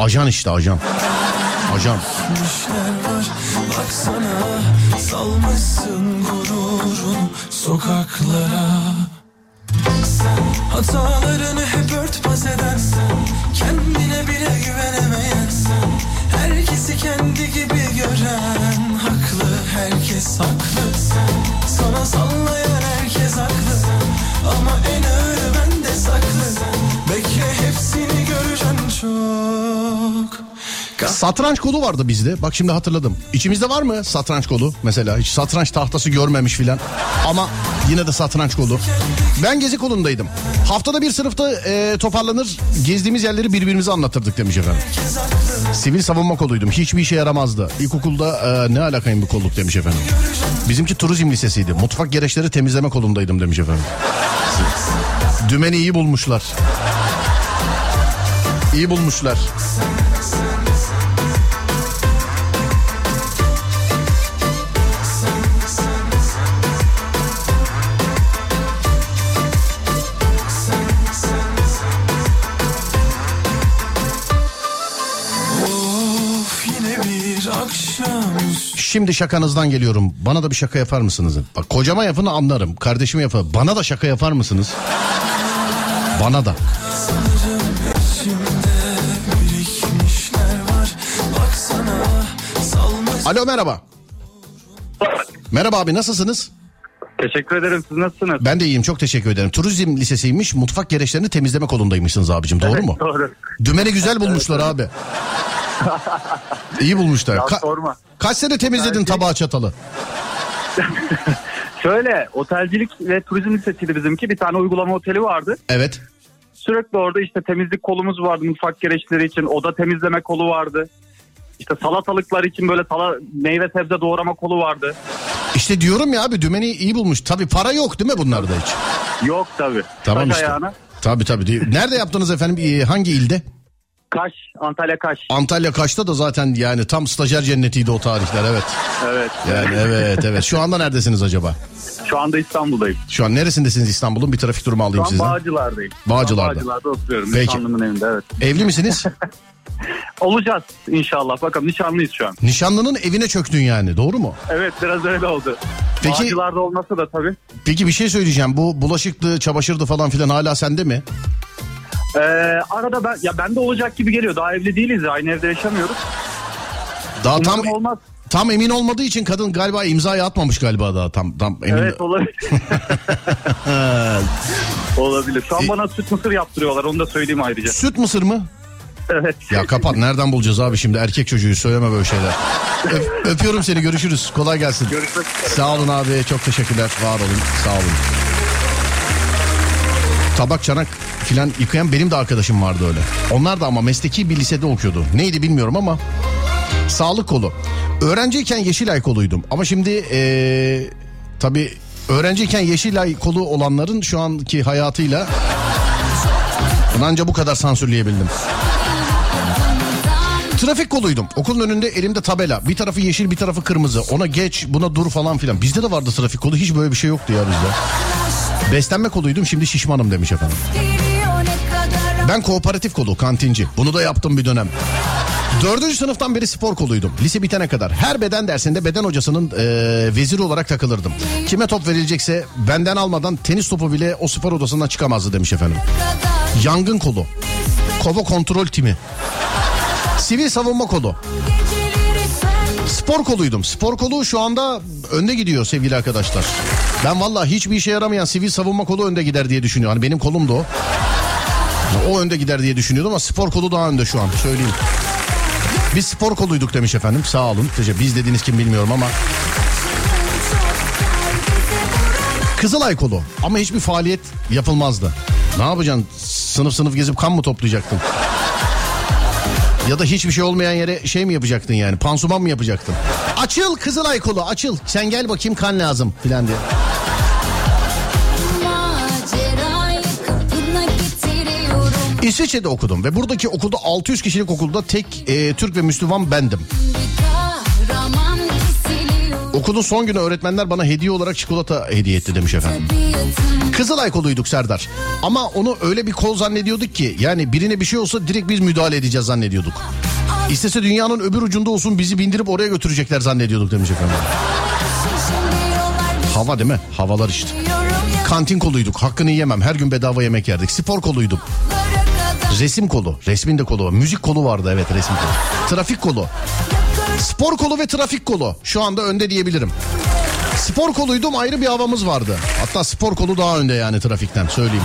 Ajan işte ajan. Ajan.
Salmışsın gururun sokaklara hatalarını hep örtbas edensen Kendine bile güvenemeyensen Herkesi kendi gibi gören Haklı herkes haklı. Sen Sana sallayan herkes haklı. Ama en ağırı bende saklı. Bekle hepsini göreceksin çok
Satranç kolu vardı bizde. Bak şimdi hatırladım. İçimizde var mı satranç kolu mesela? Hiç satranç tahtası görmemiş filan. Ama yine de satranç kolu. Ben gezi kolundaydım. Haftada bir sınıfta e, toparlanır gezdiğimiz yerleri birbirimize anlatırdık demiş efendim. Sivil savunma koluydum. Hiçbir işe yaramazdı. İlkokulda e, ne alakayım bu kolluk demiş efendim. Bizimki turizm lisesiydi. Mutfak gereçleri temizleme kolundaydım demiş efendim. Dümeni iyi bulmuşlar. İyi bulmuşlar. Şimdi şakanızdan geliyorum. Bana da bir şaka yapar mısınız? Bak kocama yapını anlarım. Kardeşime yapar. Bana da şaka yapar mısınız? Bana da. Alo merhaba. Merhaba abi nasılsınız?
Teşekkür ederim. Siz nasılsınız?
Ben de iyiyim çok teşekkür ederim. Turizm lisesiymiş mutfak gereçlerini temizleme kolundaymışsınız abicim doğru mu?
Doğru.
Dümeni güzel bulmuşlar abi. İyi bulmuşlar.
Ya
Ka-
sorma.
kaç sene temizledin tabağı çatalı?
Şöyle otelcilik ve turizm lisesiydi bizimki. Bir tane uygulama oteli vardı.
Evet.
Sürekli orada işte temizlik kolumuz vardı mutfak gereçleri için. Oda temizleme kolu vardı. İşte salatalıklar için böyle sala, meyve sebze doğrama kolu vardı.
İşte diyorum ya abi dümeni iyi bulmuş. Tabii para yok değil mi bunlarda hiç?
Yok tabii.
Tamam
Kaş
işte.
ayağına.
Tabii tabii. Nerede yaptınız efendim? Ee, Hangi ilde?
Kaş, Antalya Kaş.
Antalya Kaş'ta da zaten yani tam stajyer cennetiydi o tarihler evet.
Evet.
Yani evet evet. Şu anda neredesiniz acaba?
Şu anda İstanbul'dayım.
Şu an neresindesiniz İstanbul'un? Bir trafik durumu
Şu
alayım
an
sizden.
Bağcılar'dayım.
Bağcılar'da.
Şu Bağcılar'da oturuyorum.
Peki.
Nişanlımın evinde evet.
Evli misiniz?
Olacağız inşallah. Bakalım nişanlıyız şu an.
Nişanlının evine çöktün yani doğru mu?
Evet biraz öyle oldu.
Peki-
Bağcılar'da olması da tabii.
Peki bir şey söyleyeceğim. Bu bulaşıktı, çamaşırdı falan filan hala sende mi?
Ee, arada ben ya bende olacak gibi geliyor. Daha evli değiliz ya. Aynı evde yaşamıyoruz.
Daha tam
Umarım olmaz.
tam emin olmadığı için kadın galiba imzayı atmamış galiba daha tam tam emin.
Evet olabilir. olabilir. Şu an bana süt mısır yaptırıyorlar. Onu da söyleyeyim ayrıca.
Süt mısır mı?
Evet.
Ya kapat nereden bulacağız abi şimdi erkek çocuğu söyleme böyle şeyler. Öp- öpüyorum seni görüşürüz kolay gelsin.
Görüşmek üzere.
Sağ olun abi çok teşekkürler var olun sağ olun. Tabak çanak filan yıkayan benim de arkadaşım vardı öyle. Onlar da ama mesleki bir lisede okuyordu. Neydi bilmiyorum ama sağlık kolu. Öğrenciyken Yeşilay koluydum ama şimdi ee, tabii öğrenciyken Yeşilay kolu olanların şu anki hayatıyla anca bu kadar sansürleyebildim. Trafik koluydum. Okulun önünde elimde tabela. Bir tarafı yeşil bir tarafı kırmızı. Ona geç buna dur falan filan. Bizde de vardı trafik kolu. Hiç böyle bir şey yoktu ya bizde. Beslenme koluydum şimdi şişmanım demiş efendim. Ben kooperatif kolu kantinci. Bunu da yaptım bir dönem. Dördüncü sınıftan beri spor koluydum. Lise bitene kadar. Her beden dersinde beden hocasının eee, veziri olarak takılırdım. Kime top verilecekse benden almadan tenis topu bile o spor odasından çıkamazdı demiş efendim. Yangın kolu. Kova kontrol timi. Sivil savunma kolu. Spor koluydum. Spor kolu şu anda önde gidiyor sevgili arkadaşlar. Ben vallahi hiçbir işe yaramayan sivil savunma kolu önde gider diye düşünüyorum. Hani benim kolum da o. O önde gider diye düşünüyordum ama spor kolu daha önde şu an söyleyeyim. Biz spor koluyduk demiş efendim. Sağ olun. Biz dediğiniz kim bilmiyorum ama. Kızılay kolu ama hiçbir faaliyet yapılmazdı. Ne yapacaksın? Sınıf sınıf gezip kan mı toplayacaktın? Ya da hiçbir şey olmayan yere şey mi yapacaktın yani? Pansuman mı yapacaktın? Açıl Kızılay kolu açıl. Sen gel bakayım kan lazım filan diye. İsviçre'de okudum ve buradaki okulda 600 kişilik okulda tek e, Türk ve Müslüman bendim. Okulun son günü öğretmenler bana hediye olarak çikolata hediye etti demiş efendim. Kızılay koluyduk Serdar. Ama onu öyle bir kol zannediyorduk ki yani birine bir şey olsa direkt biz müdahale edeceğiz zannediyorduk. İstese dünyanın öbür ucunda olsun bizi bindirip oraya götürecekler zannediyorduk demiş efendim. Hava değil mi? Havalar işte. Kantin koluyduk. Hakkını yemem. Her gün bedava yemek yerdik. Spor koluyduk. Resim kolu. Resmin de kolu var. Müzik kolu vardı evet resim kolu. Trafik kolu. Spor kolu ve trafik kolu. Şu anda önde diyebilirim. Spor koluydum ayrı bir havamız vardı. Hatta spor kolu daha önde yani trafikten söyleyeyim.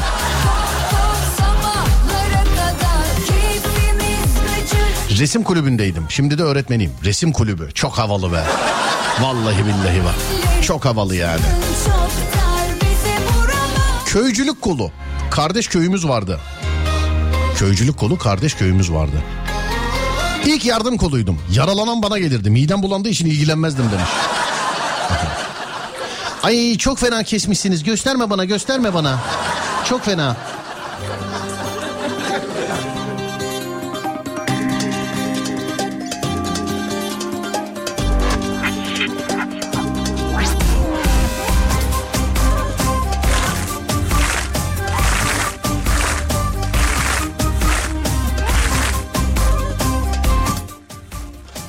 Resim kulübündeydim. Şimdi de öğretmeniyim. Resim kulübü. Çok havalı be. Vallahi billahi bak. Çok havalı yani. Köycülük kolu. Kardeş köyümüz vardı. Köycülük kolu kardeş köyümüz vardı. İlk yardım koluydum. Yaralanan bana gelirdi. Midem bulandığı için ilgilenmezdim demiş. Ay çok fena kesmişsiniz. Gösterme bana gösterme bana. Çok fena.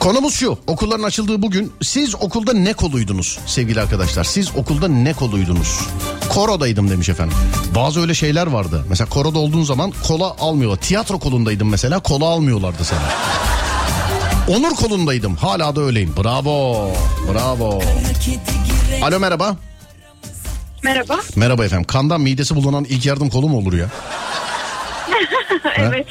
Konumuz şu. Okulların açıldığı bugün siz okulda ne koluydunuz sevgili arkadaşlar? Siz okulda ne koluydunuz? Korodaydım demiş efendim. Bazı öyle şeyler vardı. Mesela koroda olduğun zaman kola almıyorlar. Tiyatro kolundaydım mesela kola almıyorlardı sana. Onur kolundaydım. Hala da öyleyim. Bravo. Bravo. Alo merhaba.
Merhaba.
Merhaba efendim. Kandan midesi bulunan ilk yardım kolu mu olur ya?
evet.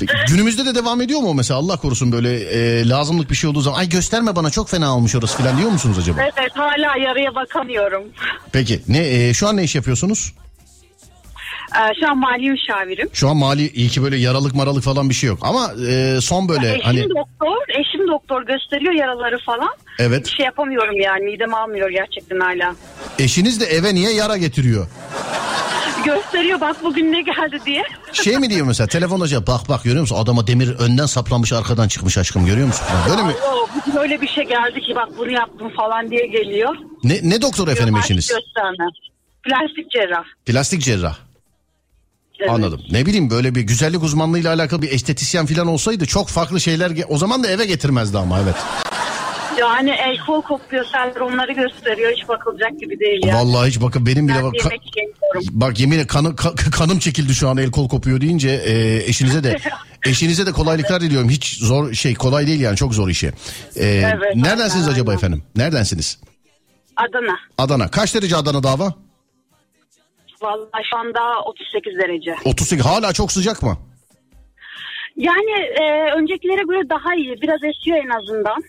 Peki, Günümüzde de devam ediyor mu o mesela Allah korusun böyle e, lazımlık bir şey olduğu zaman ay gösterme bana çok fena almış orası falan diyor musunuz acaba?
evet hala yarıya bakamıyorum.
Peki ne e, şu an ne iş yapıyorsunuz?
Ee, şu an mali müşavirim.
Şu an mali iyi ki böyle yaralık maralık falan bir şey yok ama e, son böyle
eşim
hani
doktor, eşim doktor gösteriyor yaraları falan.
Evet.
Bir şey yapamıyorum yani midem almıyor gerçekten hala.
eşiniz de eve niye yara getiriyor?
Gösteriyor bak bugün ne geldi diye.
Şey mi diyor mesela telefonda şey, bak bak görüyor musun adama demir önden saplamış arkadan çıkmış aşkım görüyor musun? Falan. Öyle mi?
Bugün öyle bir şey geldi ki bak bunu yaptım falan diye geliyor.
Ne, ne doktor efendim eşiniz?
"Artık Gösterme. Plastik cerrah.
Plastik cerrah.
Evet.
Anladım. Ne bileyim böyle bir güzellik uzmanlığıyla alakalı bir estetisyen falan olsaydı çok farklı şeyler o zaman da eve getirmezdi ama evet.
Yani el kol kopuyor seller onları gösteriyor hiç bakılacak gibi değil ya.
Vallahi hiç bakın benim bile bak, ka- bak yemin ederim kanı- ka- kanım çekildi şu an el kol kopuyor deyince e, eşinize de eşinize de kolaylıklar diliyorum. Hiç zor şey kolay değil yani çok zor işi. E,
Evet,
neredensiniz
aynen,
acaba efendim? Neredensiniz?
Adana.
Adana. Kaç derece Adana dava?
Vallahi şu anda 38 derece.
38. Hala çok sıcak mı?
Yani e, öncekilere göre daha iyi. Biraz esiyor en azından.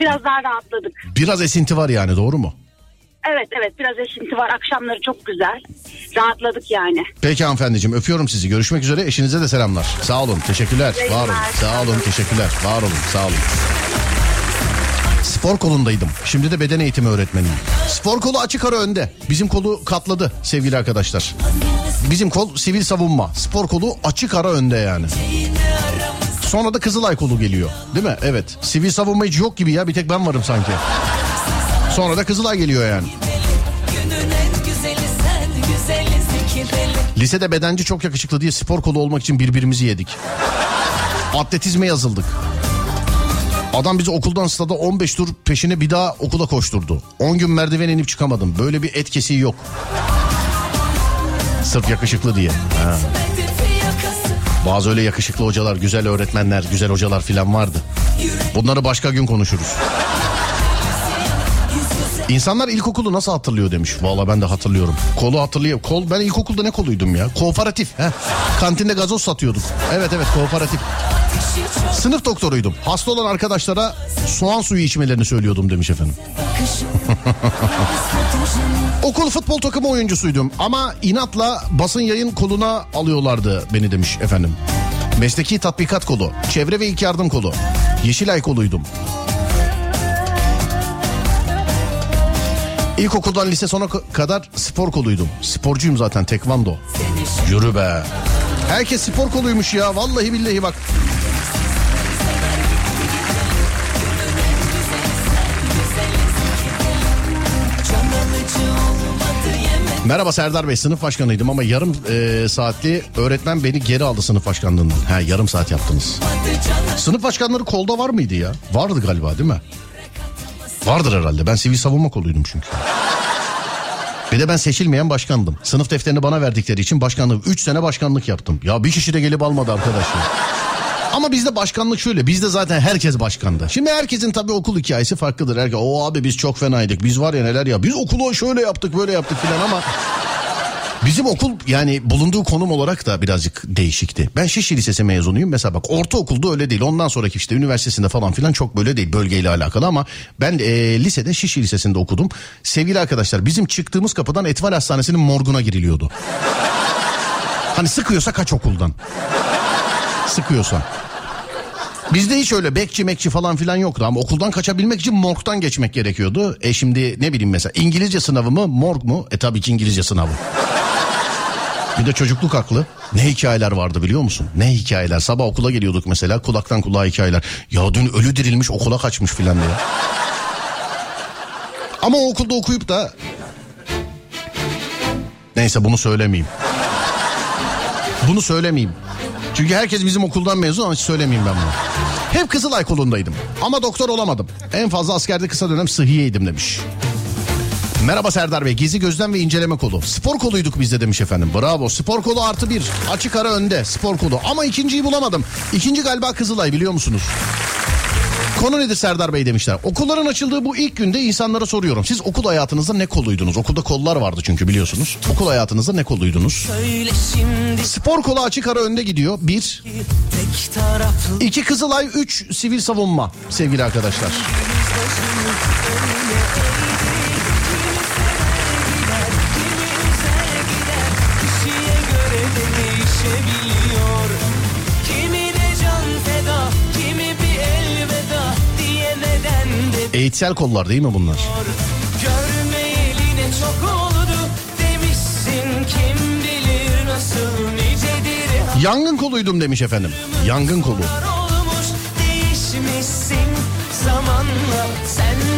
Biraz daha rahatladık.
Biraz esinti var yani doğru mu?
Evet evet biraz esinti var. Akşamları çok güzel. Rahatladık yani.
Peki hanımefendiciğim öpüyorum sizi. Görüşmek üzere. Eşinize de selamlar. Sağ olun. Teşekkürler. Var olun. Sağ olun. Teşekkürler. Var olun. Sağ olun. Spor kolundaydım. Şimdi de beden eğitimi öğretmeniyim. Spor kolu açık ara önde. Bizim kolu katladı sevgili arkadaşlar. Bizim kol sivil savunma. Spor kolu açık ara önde yani. Sonra da Kızılay kolu geliyor. Değil mi? Evet. Sivil savunma hiç yok gibi ya. Bir tek ben varım sanki. Sonra da Kızılay geliyor yani. Lisede bedenci çok yakışıklı diye spor kolu olmak için birbirimizi yedik. Atletizme yazıldık. Adam bizi okuldan stada 15 tur peşine bir daha okula koşturdu. 10 gün merdiven inip çıkamadım. Böyle bir etkisi yok. Sırf yakışıklı diye. Ha. Bazı öyle yakışıklı hocalar, güzel öğretmenler, güzel hocalar filan vardı. Bunları başka gün konuşuruz. İnsanlar ilkokulu nasıl hatırlıyor demiş. Valla ben de hatırlıyorum. Kolu hatırlıyor. Kol ben ilkokulda ne koluydum ya? Kooperatif. Heh. Kantinde gazoz satıyorduk. Evet evet kooperatif. Sınıf doktoruydum. Hasta olan arkadaşlara soğan suyu içmelerini söylüyordum demiş efendim. Okul futbol takımı oyuncusuydum ama inatla basın yayın koluna alıyorlardı beni demiş efendim. Mesleki tatbikat kolu, çevre ve ilk yardım kolu, Yeşilay koluydum. İlkokuldan lise sona kadar spor koluydum. Sporcuyum zaten tekvando. Yürü be. Herkes spor koluymuş ya vallahi billahi bak. Merhaba Serdar Bey sınıf başkanıydım ama yarım e, saatli öğretmen beni geri aldı sınıf başkanlığından. Ha yarım saat yaptınız. Sınıf başkanları kolda var mıydı ya? Vardı galiba değil mi? Vardır herhalde ben sivil savunma koluydum çünkü. Bir de ben seçilmeyen başkandım. Sınıf defterini bana verdikleri için başkanlık 3 sene başkanlık yaptım. Ya bir kişi de gelip almadı arkadaş ya. Ama bizde başkanlık şöyle. Bizde zaten herkes başkandı. Şimdi herkesin tabii okul hikayesi farklıdır. Herkes, o abi biz çok fenaydık. Biz var ya neler ya. Biz okulu şöyle yaptık böyle yaptık filan ama... Bizim okul yani bulunduğu konum olarak da birazcık değişikti. Ben Şişli Lisesi mezunuyum. Mesela bak ortaokulda öyle değil. Ondan sonraki işte üniversitesinde falan filan çok böyle değil bölgeyle alakalı ama ben e, lisede Şişli Lisesi'nde okudum. Sevgili arkadaşlar bizim çıktığımız kapıdan Etval Hastanesi'nin morguna giriliyordu. Hani sıkıyorsa kaç okuldan. Sıkıyorsa. Bizde hiç öyle bekçi mekçi falan filan yoktu ama okuldan kaçabilmek için morgdan geçmek gerekiyordu. E şimdi ne bileyim mesela İngilizce sınavı mı morg mu? E tabii ki İngilizce sınavı. Bir de çocukluk aklı. Ne hikayeler vardı biliyor musun? Ne hikayeler. Sabah okula geliyorduk mesela kulaktan kulağa hikayeler. Ya dün ölü dirilmiş okula kaçmış filan diye. Ama o okulda okuyup da... Neyse bunu söylemeyeyim. Bunu söylemeyeyim. Çünkü herkes bizim okuldan mezun ama hiç söylemeyeyim ben bunu. Hep Kızılay kolundaydım ama doktor olamadım. En fazla askerde kısa dönem sıhhiyeydim demiş. Merhaba Serdar Bey. Gezi gözlem ve inceleme kolu. Spor koluyduk biz de demiş efendim. Bravo. Spor kolu artı bir. Açık ara önde. Spor kolu. Ama ikinciyi bulamadım. İkinci galiba Kızılay biliyor musunuz? Konu nedir Serdar Bey demişler. Okulların açıldığı bu ilk günde insanlara soruyorum. Siz okul hayatınızda ne koluydunuz? Okulda kollar vardı çünkü biliyorsunuz. Okul hayatınızda ne koluydunuz? Spor kolu açık ara önde gidiyor. Bir. İki Kızılay, üç sivil savunma sevgili arkadaşlar.
Değişebiliyor Kimi de can feda, kimi bir elveda diyemeden de
Eğitsel kollar değil mi bunlar?
Görmeyeli çok oldu demişsin kim bilir nasıl nicedir
Yangın koluydum demiş efendim. Yangın kolu.
Olmuş değişmişsin zamanla sen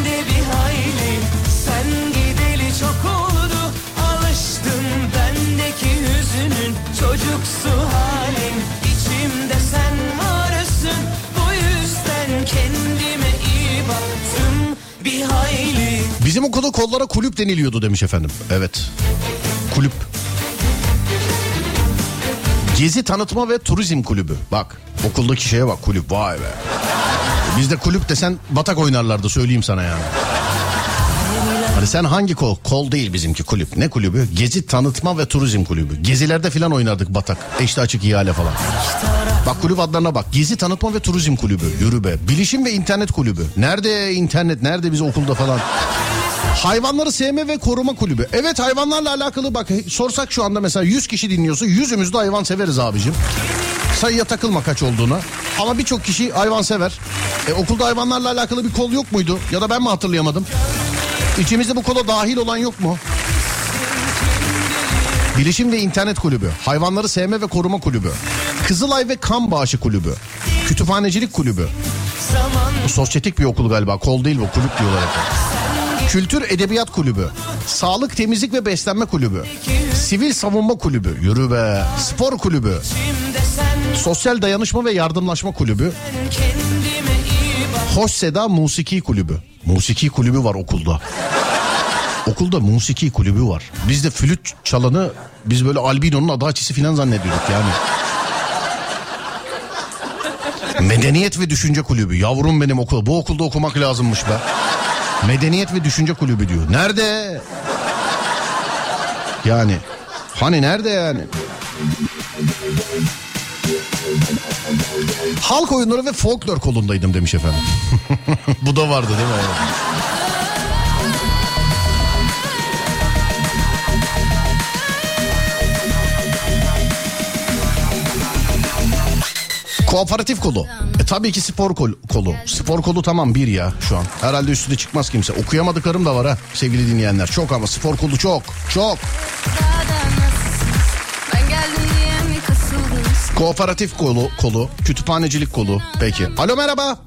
çocuksu halin içimde sen varsın bu yüzden kendime iyi baktım bir hayli
Bizim okulda kollara kulüp deniliyordu demiş efendim. Evet. Kulüp. Gezi Tanıtma ve Turizm Kulübü. Bak okuldaki şeye bak kulüp vay be. Bizde kulüp desen batak oynarlardı söyleyeyim sana yani. Hani sen hangi kol? Kol değil bizimki kulüp. Ne kulübü? Gezi Tanıtma ve Turizm Kulübü. Gezilerde filan oynardık batak. Eşli açık ihale falan. Bak kulüp adlarına bak. Gezi Tanıtma ve Turizm Kulübü. Yürü be. Bilişim ve İnternet Kulübü. Nerede internet? Nerede biz okulda falan? Hayvanları sevme ve koruma kulübü. Evet hayvanlarla alakalı bak sorsak şu anda mesela 100 kişi dinliyorsa yüzümüz de hayvan severiz abicim. Sayıya takılma kaç olduğuna. Ama birçok kişi hayvan sever. E, okulda hayvanlarla alakalı bir kol yok muydu? Ya da ben mi hatırlayamadım? İçimizde bu kola dahil olan yok mu? Bilişim ve İnternet Kulübü, Hayvanları Sevme ve Koruma Kulübü, Kızılay ve Kan Bağışı Kulübü, Kütüphanecilik Kulübü. Bu sosyetik bir okul galiba, kol değil bu, kulüp diyorlar hep. Kültür Edebiyat Kulübü, Sağlık Temizlik ve Beslenme Kulübü, Sivil Savunma Kulübü, yürü be, Spor Kulübü, Sosyal Dayanışma ve Yardımlaşma Kulübü, Hoş Seda Musiki Kulübü. Musiki kulübü var okulda. Okulda musiki kulübü var. Bizde flüt çalanı biz böyle albino'nun adaçisi falan zannediyorduk yani. Medeniyet ve Düşünce Kulübü. Yavrum benim okul. Bu okulda okumak lazımmış be. Medeniyet ve Düşünce Kulübü diyor. Nerede? Yani hani nerede yani? Halk oyunları ve folklor kolundaydım demiş efendim. Bu da vardı değil mi? Kooperatif kolu. E tabii ki spor kol, kolu. Spor kolu tamam bir ya şu an. Herhalde üstüne çıkmaz kimse. Okuyamadıklarım da var ha sevgili dinleyenler. Çok ama spor kolu çok. Çok. Kooperatif kolu, kolu, kütüphanecilik kolu. Peki. Alo merhaba.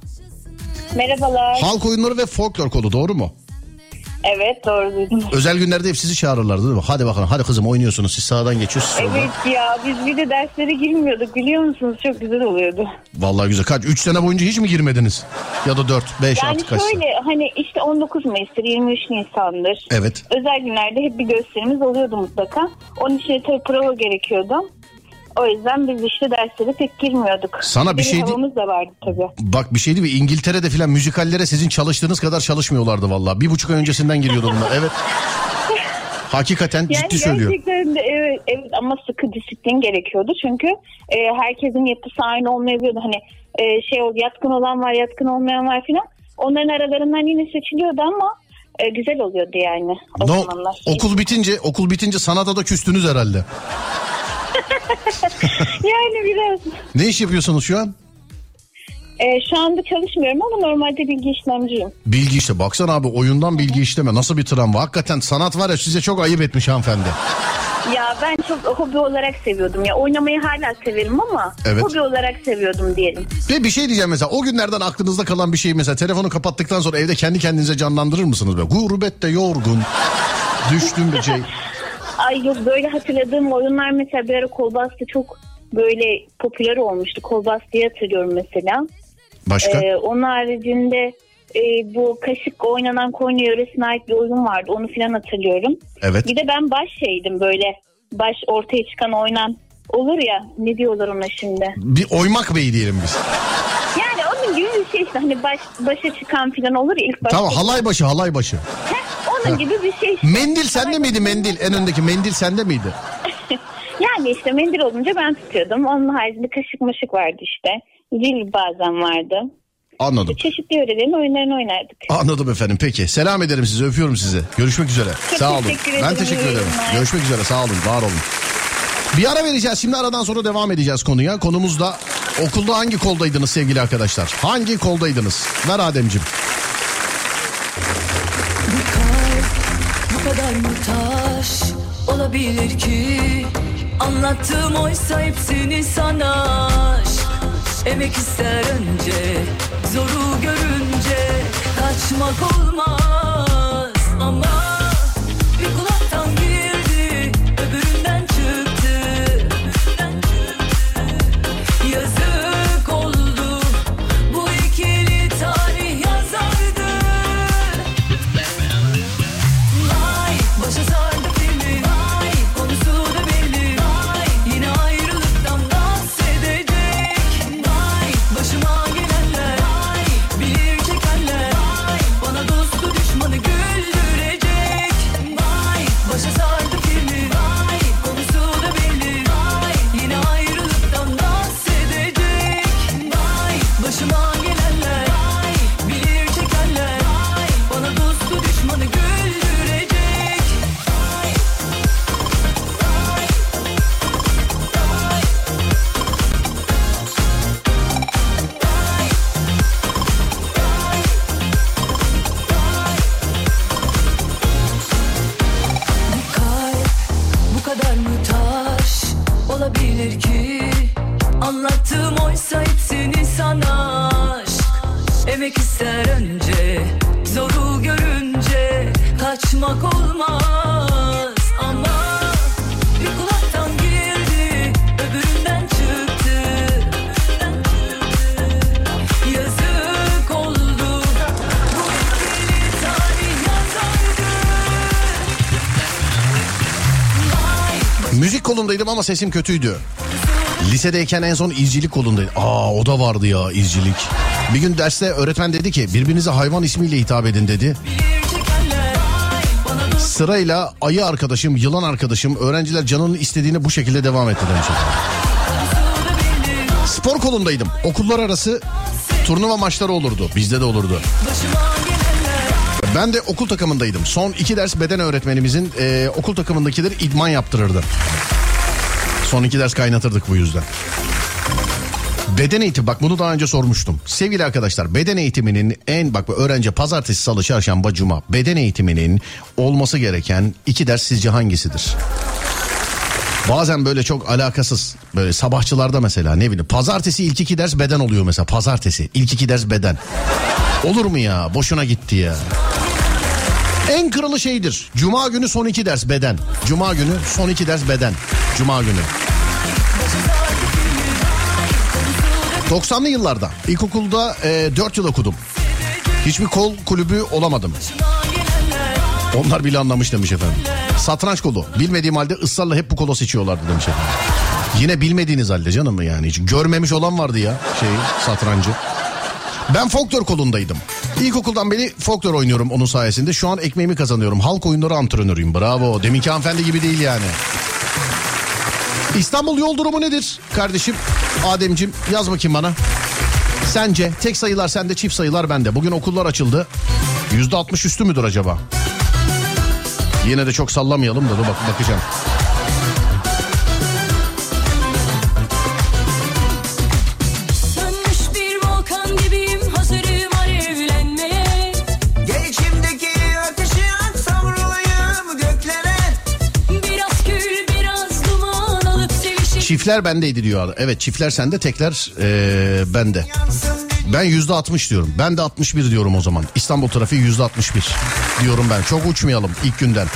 Merhabalar.
Halk oyunları ve folklor kolu doğru mu?
Evet doğru duydum.
Özel günlerde hep sizi çağırırlardı değil mi? Hadi bakalım hadi kızım oynuyorsunuz siz sağdan geçiyorsunuz.
Evet ya biz bir de derslere girmiyorduk biliyor musunuz? Çok güzel oluyordu.
Vallahi güzel. Kaç? 3 sene boyunca hiç mi girmediniz? Ya da 4, 5
Yani
artık kaç
şöyle hani işte 19 Mayıs'tır 23 Nisan'dır.
Evet.
Özel günlerde hep bir gösterimiz oluyordu mutlaka. Onun için tabii prova gerekiyordu. O yüzden biz işte derslere pek girmiyorduk.
Sana bir şey di-
havamız da vardı tabii.
Bak bir şey değil mi? İngiltere'de filan müzikallere sizin çalıştığınız kadar çalışmıyorlardı vallahi. Bir buçuk ay öncesinden giriyordu bunlar. Evet. Hakikaten
Yani
ciddi söylüyor.
gerçekten de evet, evet ama sıkı disiplin gerekiyordu çünkü e, herkesin yapısı aynı olmayabiliyordu. Hani e, şey oldu yatkın olan var yatkın olmayan var filan. Onların aralarından yine seçiliyordu ama e, güzel oluyordu yani o
No,
zamanlar.
okul bitince okul bitince sanata da küstünüz herhalde.
yani biraz
Ne iş yapıyorsunuz şu an?
e, şu anda çalışmıyorum ama normalde bilgi işlemciyim.
Bilgi işte baksana abi oyundan bilgi işleme nasıl bir travma. Hakikaten sanat var ya size çok ayıp etmiş hanımefendi.
Ya ben çok hobi olarak seviyordum ya oynamayı hala severim ama
Evet.
hobi olarak seviyordum diyelim.
Ve bir şey diyeceğim mesela o günlerden aklınızda kalan bir şey mesela telefonu kapattıktan sonra evde kendi kendinize canlandırır mısınız? Böyle gurbette yorgun düştüm bir şey.
Ay yok böyle hatırladığım oyunlar mesela bir ara Kolbastı çok böyle popüler olmuştu. Kolbastı'yı hatırlıyorum mesela.
Başka?
Ee, onun haricinde e, bu kaşık oynanan Konya yöresine ait bir oyun vardı. Onu falan hatırlıyorum.
Evet.
Bir de ben baş şeydim böyle baş ortaya çıkan oynan olur ya ne diyorlar ona şimdi.
Bir oymak bey diyelim biz.
Yani onun gibi bir şey işte hani baş, başa çıkan falan olur ya ilk başta.
Tamam halay başı halay başı.
Onun gibi bir şey işte.
Mendil sende miydi mendil? En öndeki mendil sende miydi?
Yani işte mendil olunca ben tutuyordum. Onun haricinde kaşık maşık vardı işte. Zil bazen vardı.
Anladım.
Çeşitli yörelerin oyunlarını oynardık.
Anladım efendim peki. Selam ederim size öpüyorum sizi. Görüşmek üzere.
Çok
sağ olun.
teşekkür
Ben teşekkür ederim. Görüşmek üzere sağ olun var olun. Bir ara vereceğiz şimdi aradan sonra devam edeceğiz konuya. Konumuz da okulda hangi koldaydınız sevgili arkadaşlar? Hangi koldaydınız? Ver Ademciğim.
Bu kadar mı taş olabilir ki Anlattığım oysa hepsini sana Emek ister önce Zoru görünce Kaçmak olmaz ister önce zoru görünce Kaçmak olmaz ama Bir kulaktan girdi öbüründen çıktı Yazık oldu bu ikili tarih yazardı
Müzik kolundaydım ama sesim kötüydü. Lisedeyken en son izcilik kolundaydım. Aa o da vardı ya izcilik. Bir gün derste öğretmen dedi ki birbirinize hayvan ismiyle hitap edin dedi. Sırayla ayı arkadaşım, yılan arkadaşım, öğrenciler canının istediğini bu şekilde devam etti demiş. Spor kolundaydım. Okullar arası turnuva maçları olurdu. Bizde de olurdu. Ben de okul takımındaydım. Son iki ders beden öğretmenimizin e, okul takımındakileri idman yaptırırdı. Son iki ders kaynatırdık bu yüzden. Beden eğitimi bak bunu daha önce sormuştum. Sevgili arkadaşlar beden eğitiminin en bak öğrenci pazartesi salı çarşamba cuma beden eğitiminin olması gereken iki ders sizce hangisidir? Bazen böyle çok alakasız böyle sabahçılarda mesela ne bileyim pazartesi ilk iki ders beden oluyor mesela pazartesi ilk iki ders beden. Olur mu ya boşuna gitti ya. En kralı şeydir. Cuma günü son iki ders beden. Cuma günü son iki ders beden. Cuma günü. 90'lı yıllarda ilkokulda e, 4 yıl okudum. Hiçbir kol kulübü olamadım. Onlar bile anlamış demiş efendim. Satranç kolu. Bilmediğim halde ısrarla hep bu kola seçiyorlardı demiş efendim. Yine bilmediğiniz halde canım mı yani? Hiç görmemiş olan vardı ya şeyi satrancı. Ben folklor kolundaydım. İlkokuldan beri folklor oynuyorum onun sayesinde. Şu an ekmeğimi kazanıyorum. Halk oyunları antrenörüyüm. Bravo. Deminki hanımefendi gibi değil yani. İstanbul yol durumu nedir kardeşim? Ademcim yaz bakayım bana. Sence tek sayılar sende çift sayılar bende. Bugün okullar açıldı. Yüzde altmış üstü müdür acaba? Yine de çok sallamayalım da dur bak bakacağım. Çiftler bendeydi diyor. Evet çiftler sende tekler ee, bende. Ben yüzde altmış diyorum. Ben de 61 diyorum o zaman. İstanbul trafiği yüzde 61 diyorum ben. Çok uçmayalım ilk günden.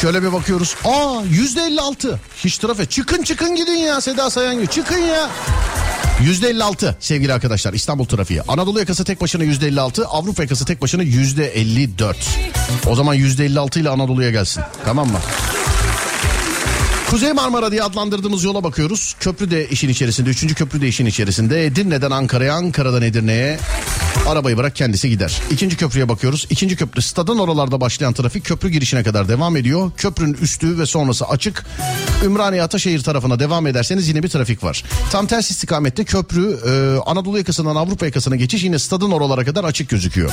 Şöyle bir bakıyoruz. Aa yüzde 56. Hiç trafik. Çıkın çıkın gidin ya Seda Sayan. Çıkın ya. Yüzde 56 sevgili arkadaşlar İstanbul trafiği. Anadolu yakası tek başına yüzde 56. Avrupa yakası tek başına yüzde 54. O zaman yüzde 56 ile Anadolu'ya gelsin. Tamam mı? Kuzey Marmara diye adlandırdığımız yola bakıyoruz. Köprü de işin içerisinde. Üçüncü köprü de işin içerisinde. Edirne'den Ankara'ya, Ankara'dan Edirne'ye arabayı bırak kendisi gider. İkinci köprüye bakıyoruz. İkinci köprü stadın oralarda başlayan trafik köprü girişine kadar devam ediyor. Köprünün üstü ve sonrası açık. Ümraniye Ataşehir tarafına devam ederseniz yine bir trafik var. Tam ters istikamette köprü e, Anadolu yakasından Avrupa yakasına geçiş yine stadın oralara kadar açık gözüküyor.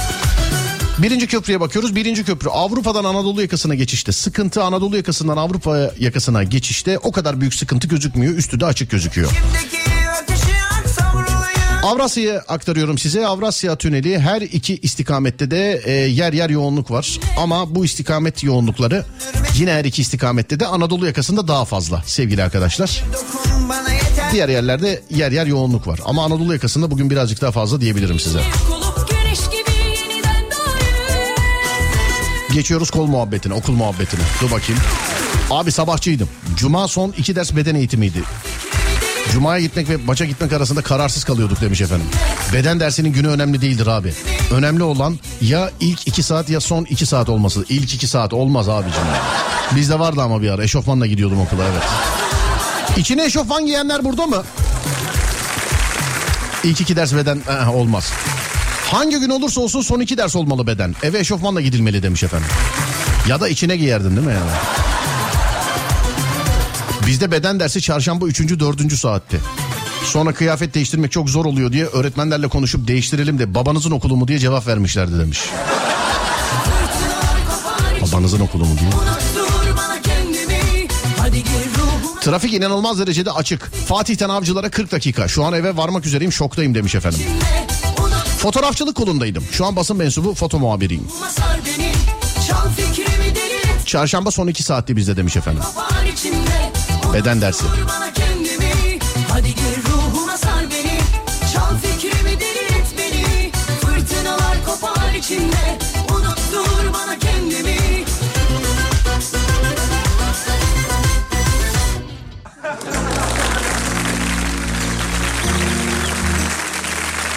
Birinci köprüye bakıyoruz. Birinci köprü Avrupa'dan Anadolu yakasına geçişte. Sıkıntı Anadolu yakasından Avrupa yakasına geçişte o kadar büyük sıkıntı gözükmüyor. Üstü de açık gözüküyor. Avrasya'ya aktarıyorum size. Avrasya Tüneli her iki istikamette de e, yer yer yoğunluk var. Ama bu istikamet yoğunlukları yine her iki istikamette de Anadolu yakasında daha fazla sevgili arkadaşlar.
Dokun
Diğer yerlerde yer yer yoğunluk var. Ama Anadolu yakasında bugün birazcık daha fazla diyebilirim size.
Kolup
Geçiyoruz kol muhabbetine, okul muhabbetine. Dur bakayım. Abi sabahçıydım. Cuma son iki ders beden eğitimiydi. Cuma'ya gitmek ve maça gitmek arasında kararsız kalıyorduk demiş efendim. Beden dersinin günü önemli değildir abi. Önemli olan ya ilk iki saat ya son iki saat olması. İlk iki saat olmaz abicim. Bizde vardı ama bir ara eşofmanla gidiyordum okula evet. İçine eşofman giyenler burada mı? İlk iki ders beden eh, olmaz. Hangi gün olursa olsun son iki ders olmalı beden. Eve eşofmanla gidilmeli demiş efendim. Ya da içine giyerdin değil mi yani? Bizde beden dersi çarşamba üçüncü dördüncü saatti. Sonra kıyafet değiştirmek çok zor oluyor diye öğretmenlerle konuşup değiştirelim de babanızın okulu mu diye cevap vermişlerdi demiş. Babanızın okulu mu diye. Trafik inanılmaz derecede açık. Fatih'ten avcılara 40 dakika. Şu an eve varmak üzereyim şoktayım demiş efendim.
Unutma
Fotoğrafçılık kolundaydım. Şu an basın mensubu foto muhabiriyim. Çarşamba son iki saatti bizde demiş efendim. Beden dersi.
İçimde Unuttur bana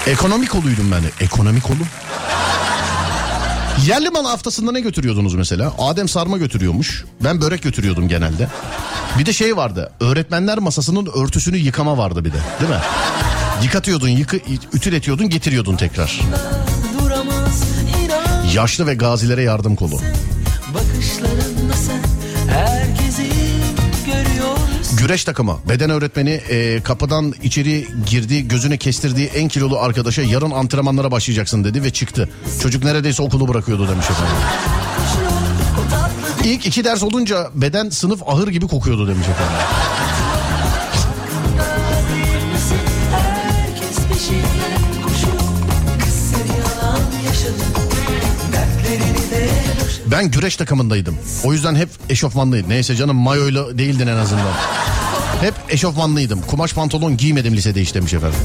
Ekonomik koluydum ben de. Ekonomik kolu. Yerli mal haftasında ne götürüyordunuz mesela? Adem sarma götürüyormuş. Ben börek götürüyordum genelde. Bir de şey vardı. Öğretmenler masasının örtüsünü yıkama vardı bir de. Değil mi? Yıkatıyordun, yıkı, ütületiyordun, getiriyordun tekrar. Yaşlı ve gazilere yardım kolu.
bakışlarında
Güreş takımı. Beden öğretmeni e, kapıdan içeri girdi, gözüne kestirdiği en kilolu arkadaşa yarın antrenmanlara başlayacaksın dedi ve çıktı. Çocuk neredeyse okulu bırakıyordu demiş efendim. İlk iki ders olunca beden sınıf ahır gibi kokuyordu demiş efendim. Ben güreş takımındaydım. O yüzden hep eşofmanlıydım. Neyse canım mayoyla değildin en azından. Hep eşofmanlıydım. Kumaş pantolon giymedim lisede hiç demiş efendim.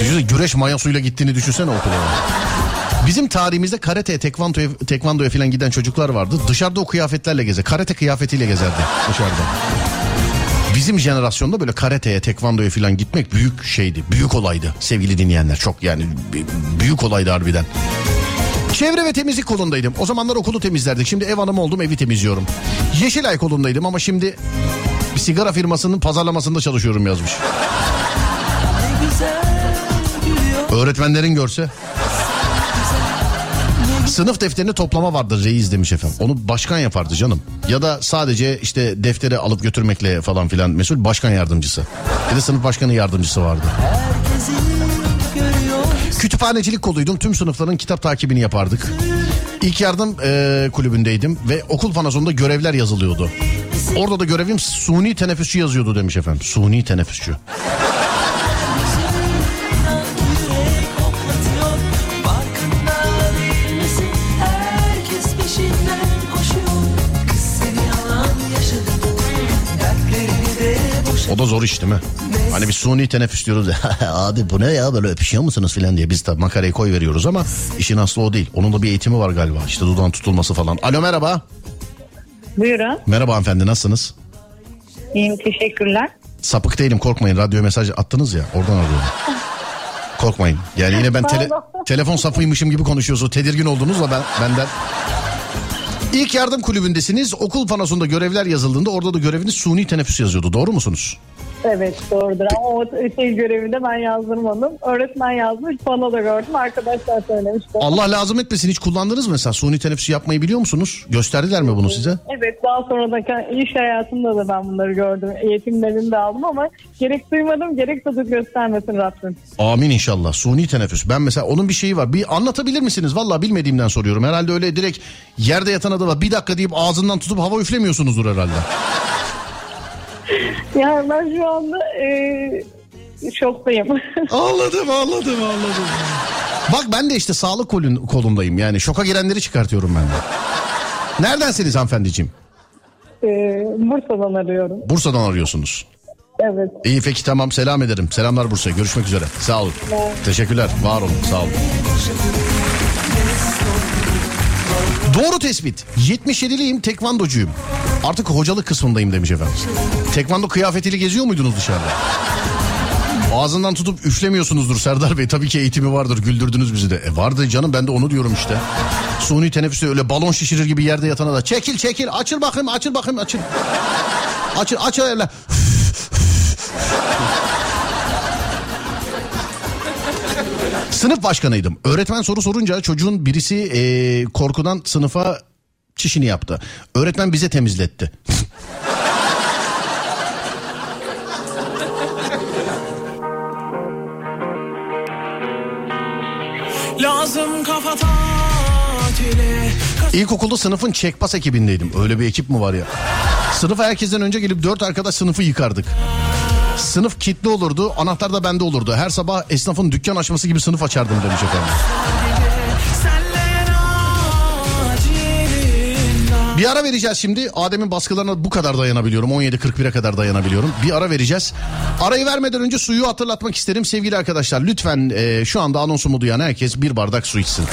Düşünsene güreş mayasuyla gittiğini düşünsene okula. Bizim tarihimizde karate, tekvandoya, tekvandoya falan giden çocuklar vardı. Dışarıda o kıyafetlerle gezer. Karate kıyafetiyle gezerdi dışarıda. Bizim jenerasyonda böyle karateye, tekvandoya falan gitmek büyük şeydi. Büyük olaydı sevgili dinleyenler. Çok yani büyük olaydı harbiden. Çevre ve temizlik kolundaydım. O zamanlar okulu temizlerdik. Şimdi ev hanımı oldum evi temizliyorum. Yeşilay kolundaydım ama şimdi bir sigara firmasının pazarlamasında çalışıyorum yazmış. Öğretmenlerin görse. Sınıf defterini toplama vardır reis demiş efendim. Onu başkan yapardı canım. Ya da sadece işte defteri alıp götürmekle falan filan mesul başkan yardımcısı. Bir de sınıf başkanı yardımcısı vardı.
Herkesi görüyor
Kütüphanecilik koluydum. Tüm sınıfların kitap takibini yapardık. İlk yardım e, kulübündeydim ve okul panosunda görevler yazılıyordu. Orada da görevim suni teneffüsçü yazıyordu demiş efendim. Suni teneffüsçü. O da zor iş değil mi? Hani bir suni teneffüs diyoruz ya. Abi bu ne ya böyle öpüşüyor musunuz filan diye. Biz tabii makarayı koy veriyoruz ama işin aslı o değil. Onun da bir eğitimi var galiba. İşte dudağın tutulması falan. Alo merhaba.
Buyurun.
Merhaba hanımefendi nasılsınız?
İyiyim teşekkürler.
Sapık değilim korkmayın. Radyo mesaj attınız ya oradan arıyorum. Korkmayın. Yani yine ben tele- telefon sapıymışım gibi konuşuyorsunuz. Tedirgin oldunuz da ben benden. İlk yardım kulübündesiniz. Okul panosunda görevler yazıldığında orada da göreviniz suni teneffüs yazıyordu. Doğru musunuz?
Evet doğrudur ama o şey görevinde ben yazdırmadım. Öğretmen yazmış bana da gördüm arkadaşlar söylemişti.
Allah lazım etmesin hiç kullandınız mı mesela suni teneffüs yapmayı biliyor musunuz? Gösterdiler mi bunu size?
Evet daha sonra da iş hayatımda da ben bunları gördüm. Eğitimlerini de aldım ama gerek duymadım gerek de göstermesin Rabbim.
Amin inşallah. Suni teneffüs. Ben mesela onun bir şeyi var. Bir anlatabilir misiniz? Valla bilmediğimden soruyorum. Herhalde öyle direkt yerde yatan adama bir dakika deyip ağzından tutup hava üflemiyorsunuzdur herhalde.
Yani ben şu anda e, şoktayım.
Anladım anladım anladım. Bak ben de işte sağlık kolun, kolundayım. Yani şoka girenleri çıkartıyorum ben de. Neredensiniz hanımefendiciğim?
e, Bursa'dan arıyorum.
Bursa'dan arıyorsunuz.
Evet.
İyi peki tamam selam ederim. Selamlar Bursa'ya. Görüşmek üzere. Sağ olun. Teşekkürler. Var olun. Sağ olun. Doğru tespit. 77'liyim tekvandocuyum. Artık hocalık kısmındayım demiş efendim. Tekvando kıyafetiyle geziyor muydunuz dışarıda? Ağzından tutup üflemiyorsunuzdur Serdar Bey. Tabii ki eğitimi vardır. Güldürdünüz bizi de. E vardı canım ben de onu diyorum işte. Suni teneffüste öyle balon şişirir gibi yerde yatana da çekil çekil açıl bakayım açıl bakayım açıl. Açıl aç öyle. Sınıf başkanıydım. Öğretmen soru sorunca çocuğun birisi eee, korkudan sınıfa çişini yaptı. Öğretmen bize temizletti.
Lazım kafa tatili
İlkokulda sınıfın çekpas ekibindeydim. Öyle bir ekip mi var ya? Sınıfa herkesten önce gelip dört arkadaş sınıfı yıkardık. Sınıf kilitli olurdu, anahtar da bende olurdu. Her sabah esnafın dükkan açması gibi sınıf açardım demiş efendim. Bir ara vereceğiz şimdi. Adem'in baskılarına bu kadar dayanabiliyorum. 17.41'e kadar dayanabiliyorum. Bir ara vereceğiz. Arayı vermeden önce suyu hatırlatmak isterim sevgili arkadaşlar. Lütfen e, şu anda anonsumu duyan herkes bir bardak su içsin.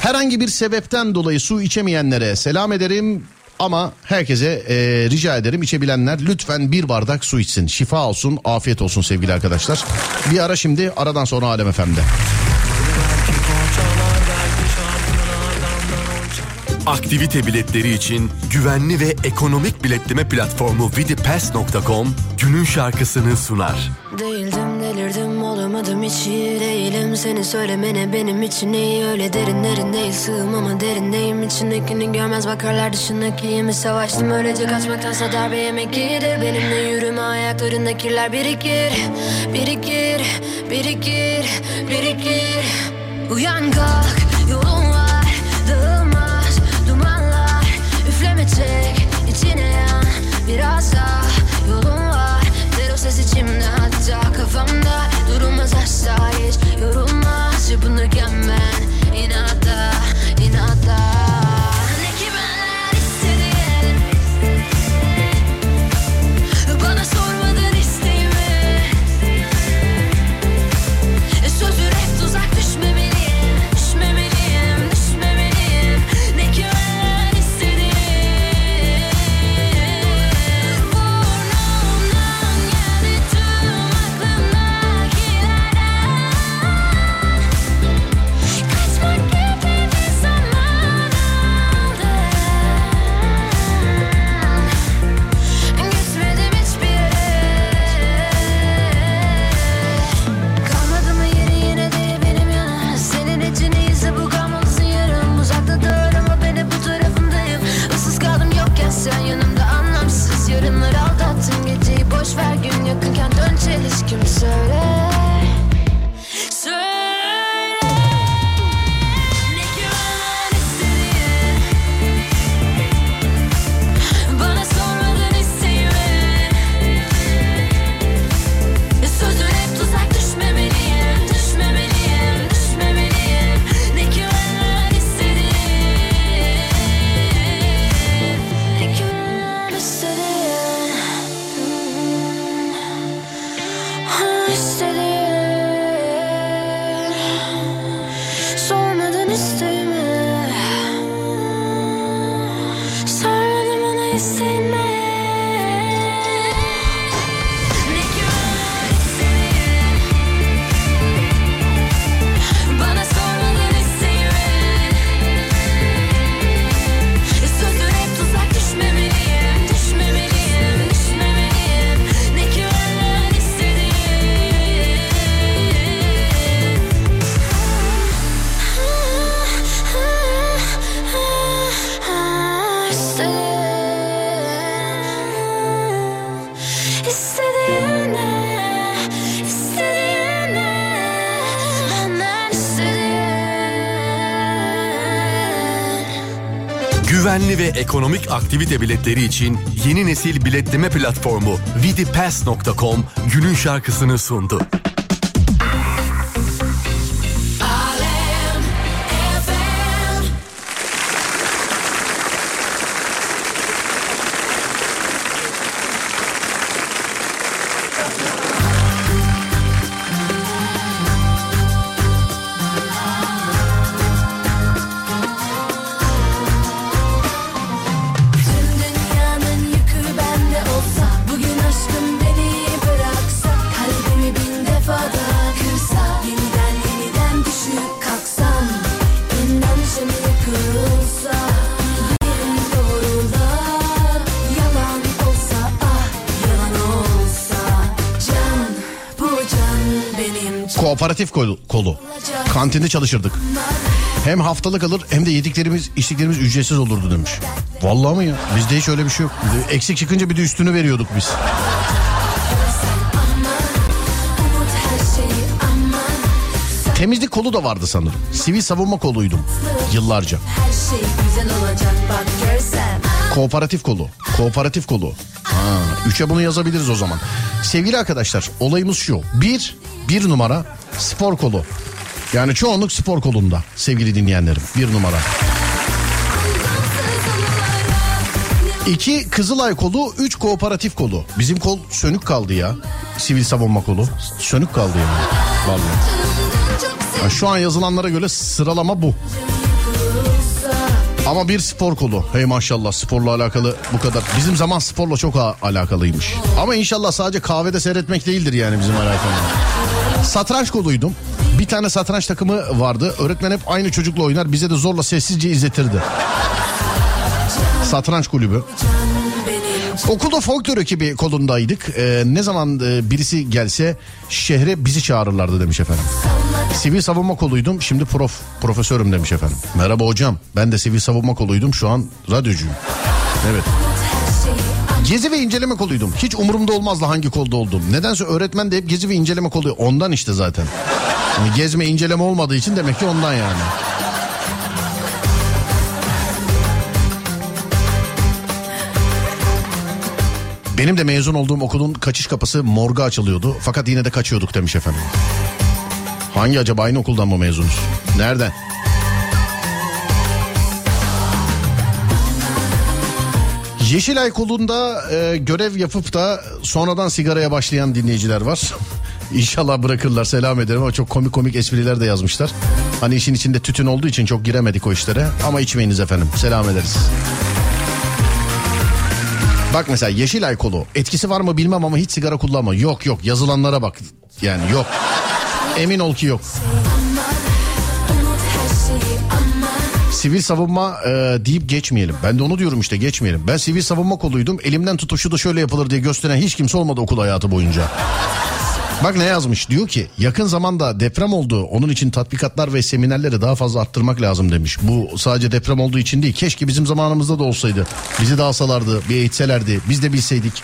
Herhangi bir sebepten dolayı su içemeyenlere selam ederim. Ama herkese e, rica ederim içebilenler lütfen bir bardak su içsin. Şifa olsun, afiyet olsun sevgili arkadaşlar. Bir ara şimdi aradan sonra Alem FM'de.
Aktivite biletleri için güvenli ve ekonomik biletleme platformu vidipass.com günün şarkısını sunar.
Değildim delirdim olamadım hiç iyi değilim. Seni söylemene benim için iyi. Öyle derinlerin değil Sığım ama derindeyim içindekini görmez bakarlar dışındaki mi Savaştım. Öylece kaçmaktansa darbe yemek iyidir Benimle yürüme ayaklarında kirler birikir Birikir, birikir, birikir. Uyan kalk yolun var dağılmaz dumanlar Üfleme çek içine yan. Biraz daha yolun var. Ter o ses içimde hatta kafamda Durulmaz asla hiç. Yorulmaz Çırpınırken ben inatla inatla
concerted ekonomik aktivite biletleri için yeni nesil biletleme platformu vidipass.com günün şarkısını sundu.
Kooperatif kolu. Kantinde çalışırdık. Hem haftalık alır hem de yediklerimiz içtiklerimiz ücretsiz olurdu demiş. Vallahi mı ya? Bizde hiç öyle bir şey yok. Eksik çıkınca bir de üstünü veriyorduk biz. Temizlik kolu da vardı sanırım. Sivil savunma koluydum yıllarca. Kooperatif kolu. Kooperatif kolu. Ha, üçe bunu yazabiliriz o zaman. Sevgili arkadaşlar olayımız şu. Bir, bir numara spor kolu. Yani çoğunluk spor kolunda sevgili dinleyenlerim. Bir numara. İki Kızılay kolu, üç kooperatif kolu. Bizim kol sönük kaldı ya. Sivil savunma kolu. Sönük kaldı yani. Vallahi. Ha, şu an yazılanlara göre sıralama bu. Ama bir spor kolu. Hey maşallah sporla alakalı bu kadar. Bizim zaman sporla çok alakalıymış. Ama inşallah sadece kahvede seyretmek değildir yani bizim alakamız. Satranç koluydum. Bir tane satranç takımı vardı. Öğretmen hep aynı çocukla oynar. Bize de zorla sessizce izletirdi. Satranç kulübü. Okulda folklor ekibi kolundaydık. Ee, ne zaman e, birisi gelse şehre bizi çağırırlardı demiş efendim. Sivil savunma koluydum şimdi prof profesörüm demiş efendim. Merhaba hocam ben de sivil savunma koluydum şu an radyocuyum. Evet. Gezi ve inceleme koluydum. Hiç umurumda olmazdı hangi kolda olduğum. Nedense öğretmen de hep gezi ve inceleme kolu. Ondan işte zaten. Yani gezme inceleme olmadığı için demek ki ondan yani. Benim de mezun olduğum okulun kaçış kapısı morga açılıyordu. Fakat yine de kaçıyorduk demiş efendim. Hangi acaba aynı okuldan mı mezunuz? Nereden? Yeşilay kolunda e, görev yapıp da sonradan sigaraya başlayan dinleyiciler var. İnşallah bırakırlar selam ederim ama çok komik komik espriler de yazmışlar. Hani işin içinde tütün olduğu için çok giremedik o işlere ama içmeyiniz efendim selam ederiz. Bak mesela Yeşilay kolu etkisi var mı bilmem ama hiç sigara kullanma. Yok yok yazılanlara bak yani yok. Emin ol ki yok. Sivil savunma e, deyip geçmeyelim. Ben de onu diyorum işte geçmeyelim. Ben sivil savunma koluydum. Elimden tutuşu da şöyle yapılır diye gösteren hiç kimse olmadı okul hayatı boyunca. Bak ne yazmış diyor ki yakın zamanda deprem oldu onun için tatbikatlar ve seminerleri daha fazla arttırmak lazım demiş. Bu sadece deprem olduğu için değil keşke bizim zamanımızda da olsaydı. Bizi de alsalardı bir eğitselerdi biz de bilseydik.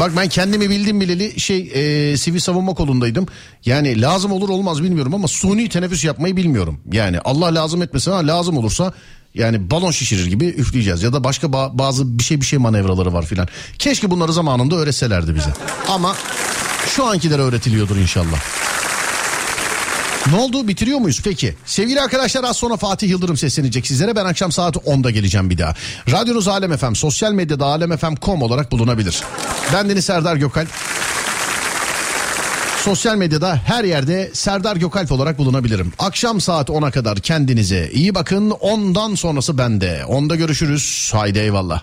Bak ben kendimi bildim bileli şey e, sivil savunma kolundaydım. Yani lazım olur olmaz bilmiyorum ama suni teneffüs yapmayı bilmiyorum. Yani Allah lazım etmesin ha lazım olursa yani balon şişirir gibi üfleyeceğiz ya da başka ba- bazı bir şey bir şey manevraları var filan. Keşke bunları zamanında öğretselerdi bize. Ama şu ankiler öğretiliyordur inşallah. Ne oldu bitiriyor muyuz peki? Sevgili arkadaşlar az sonra Fatih Yıldırım seslenecek sizlere. Ben akşam saat 10'da geleceğim bir daha. Radyonuz Alem FM, sosyal medyada alemfm.com olarak bulunabilir. Ben Deniz Serdar Gökalp. Sosyal medyada her yerde Serdar Gökalp olarak bulunabilirim. Akşam saat 10'a kadar kendinize iyi bakın. Ondan sonrası bende. Onda görüşürüz. Haydi eyvallah.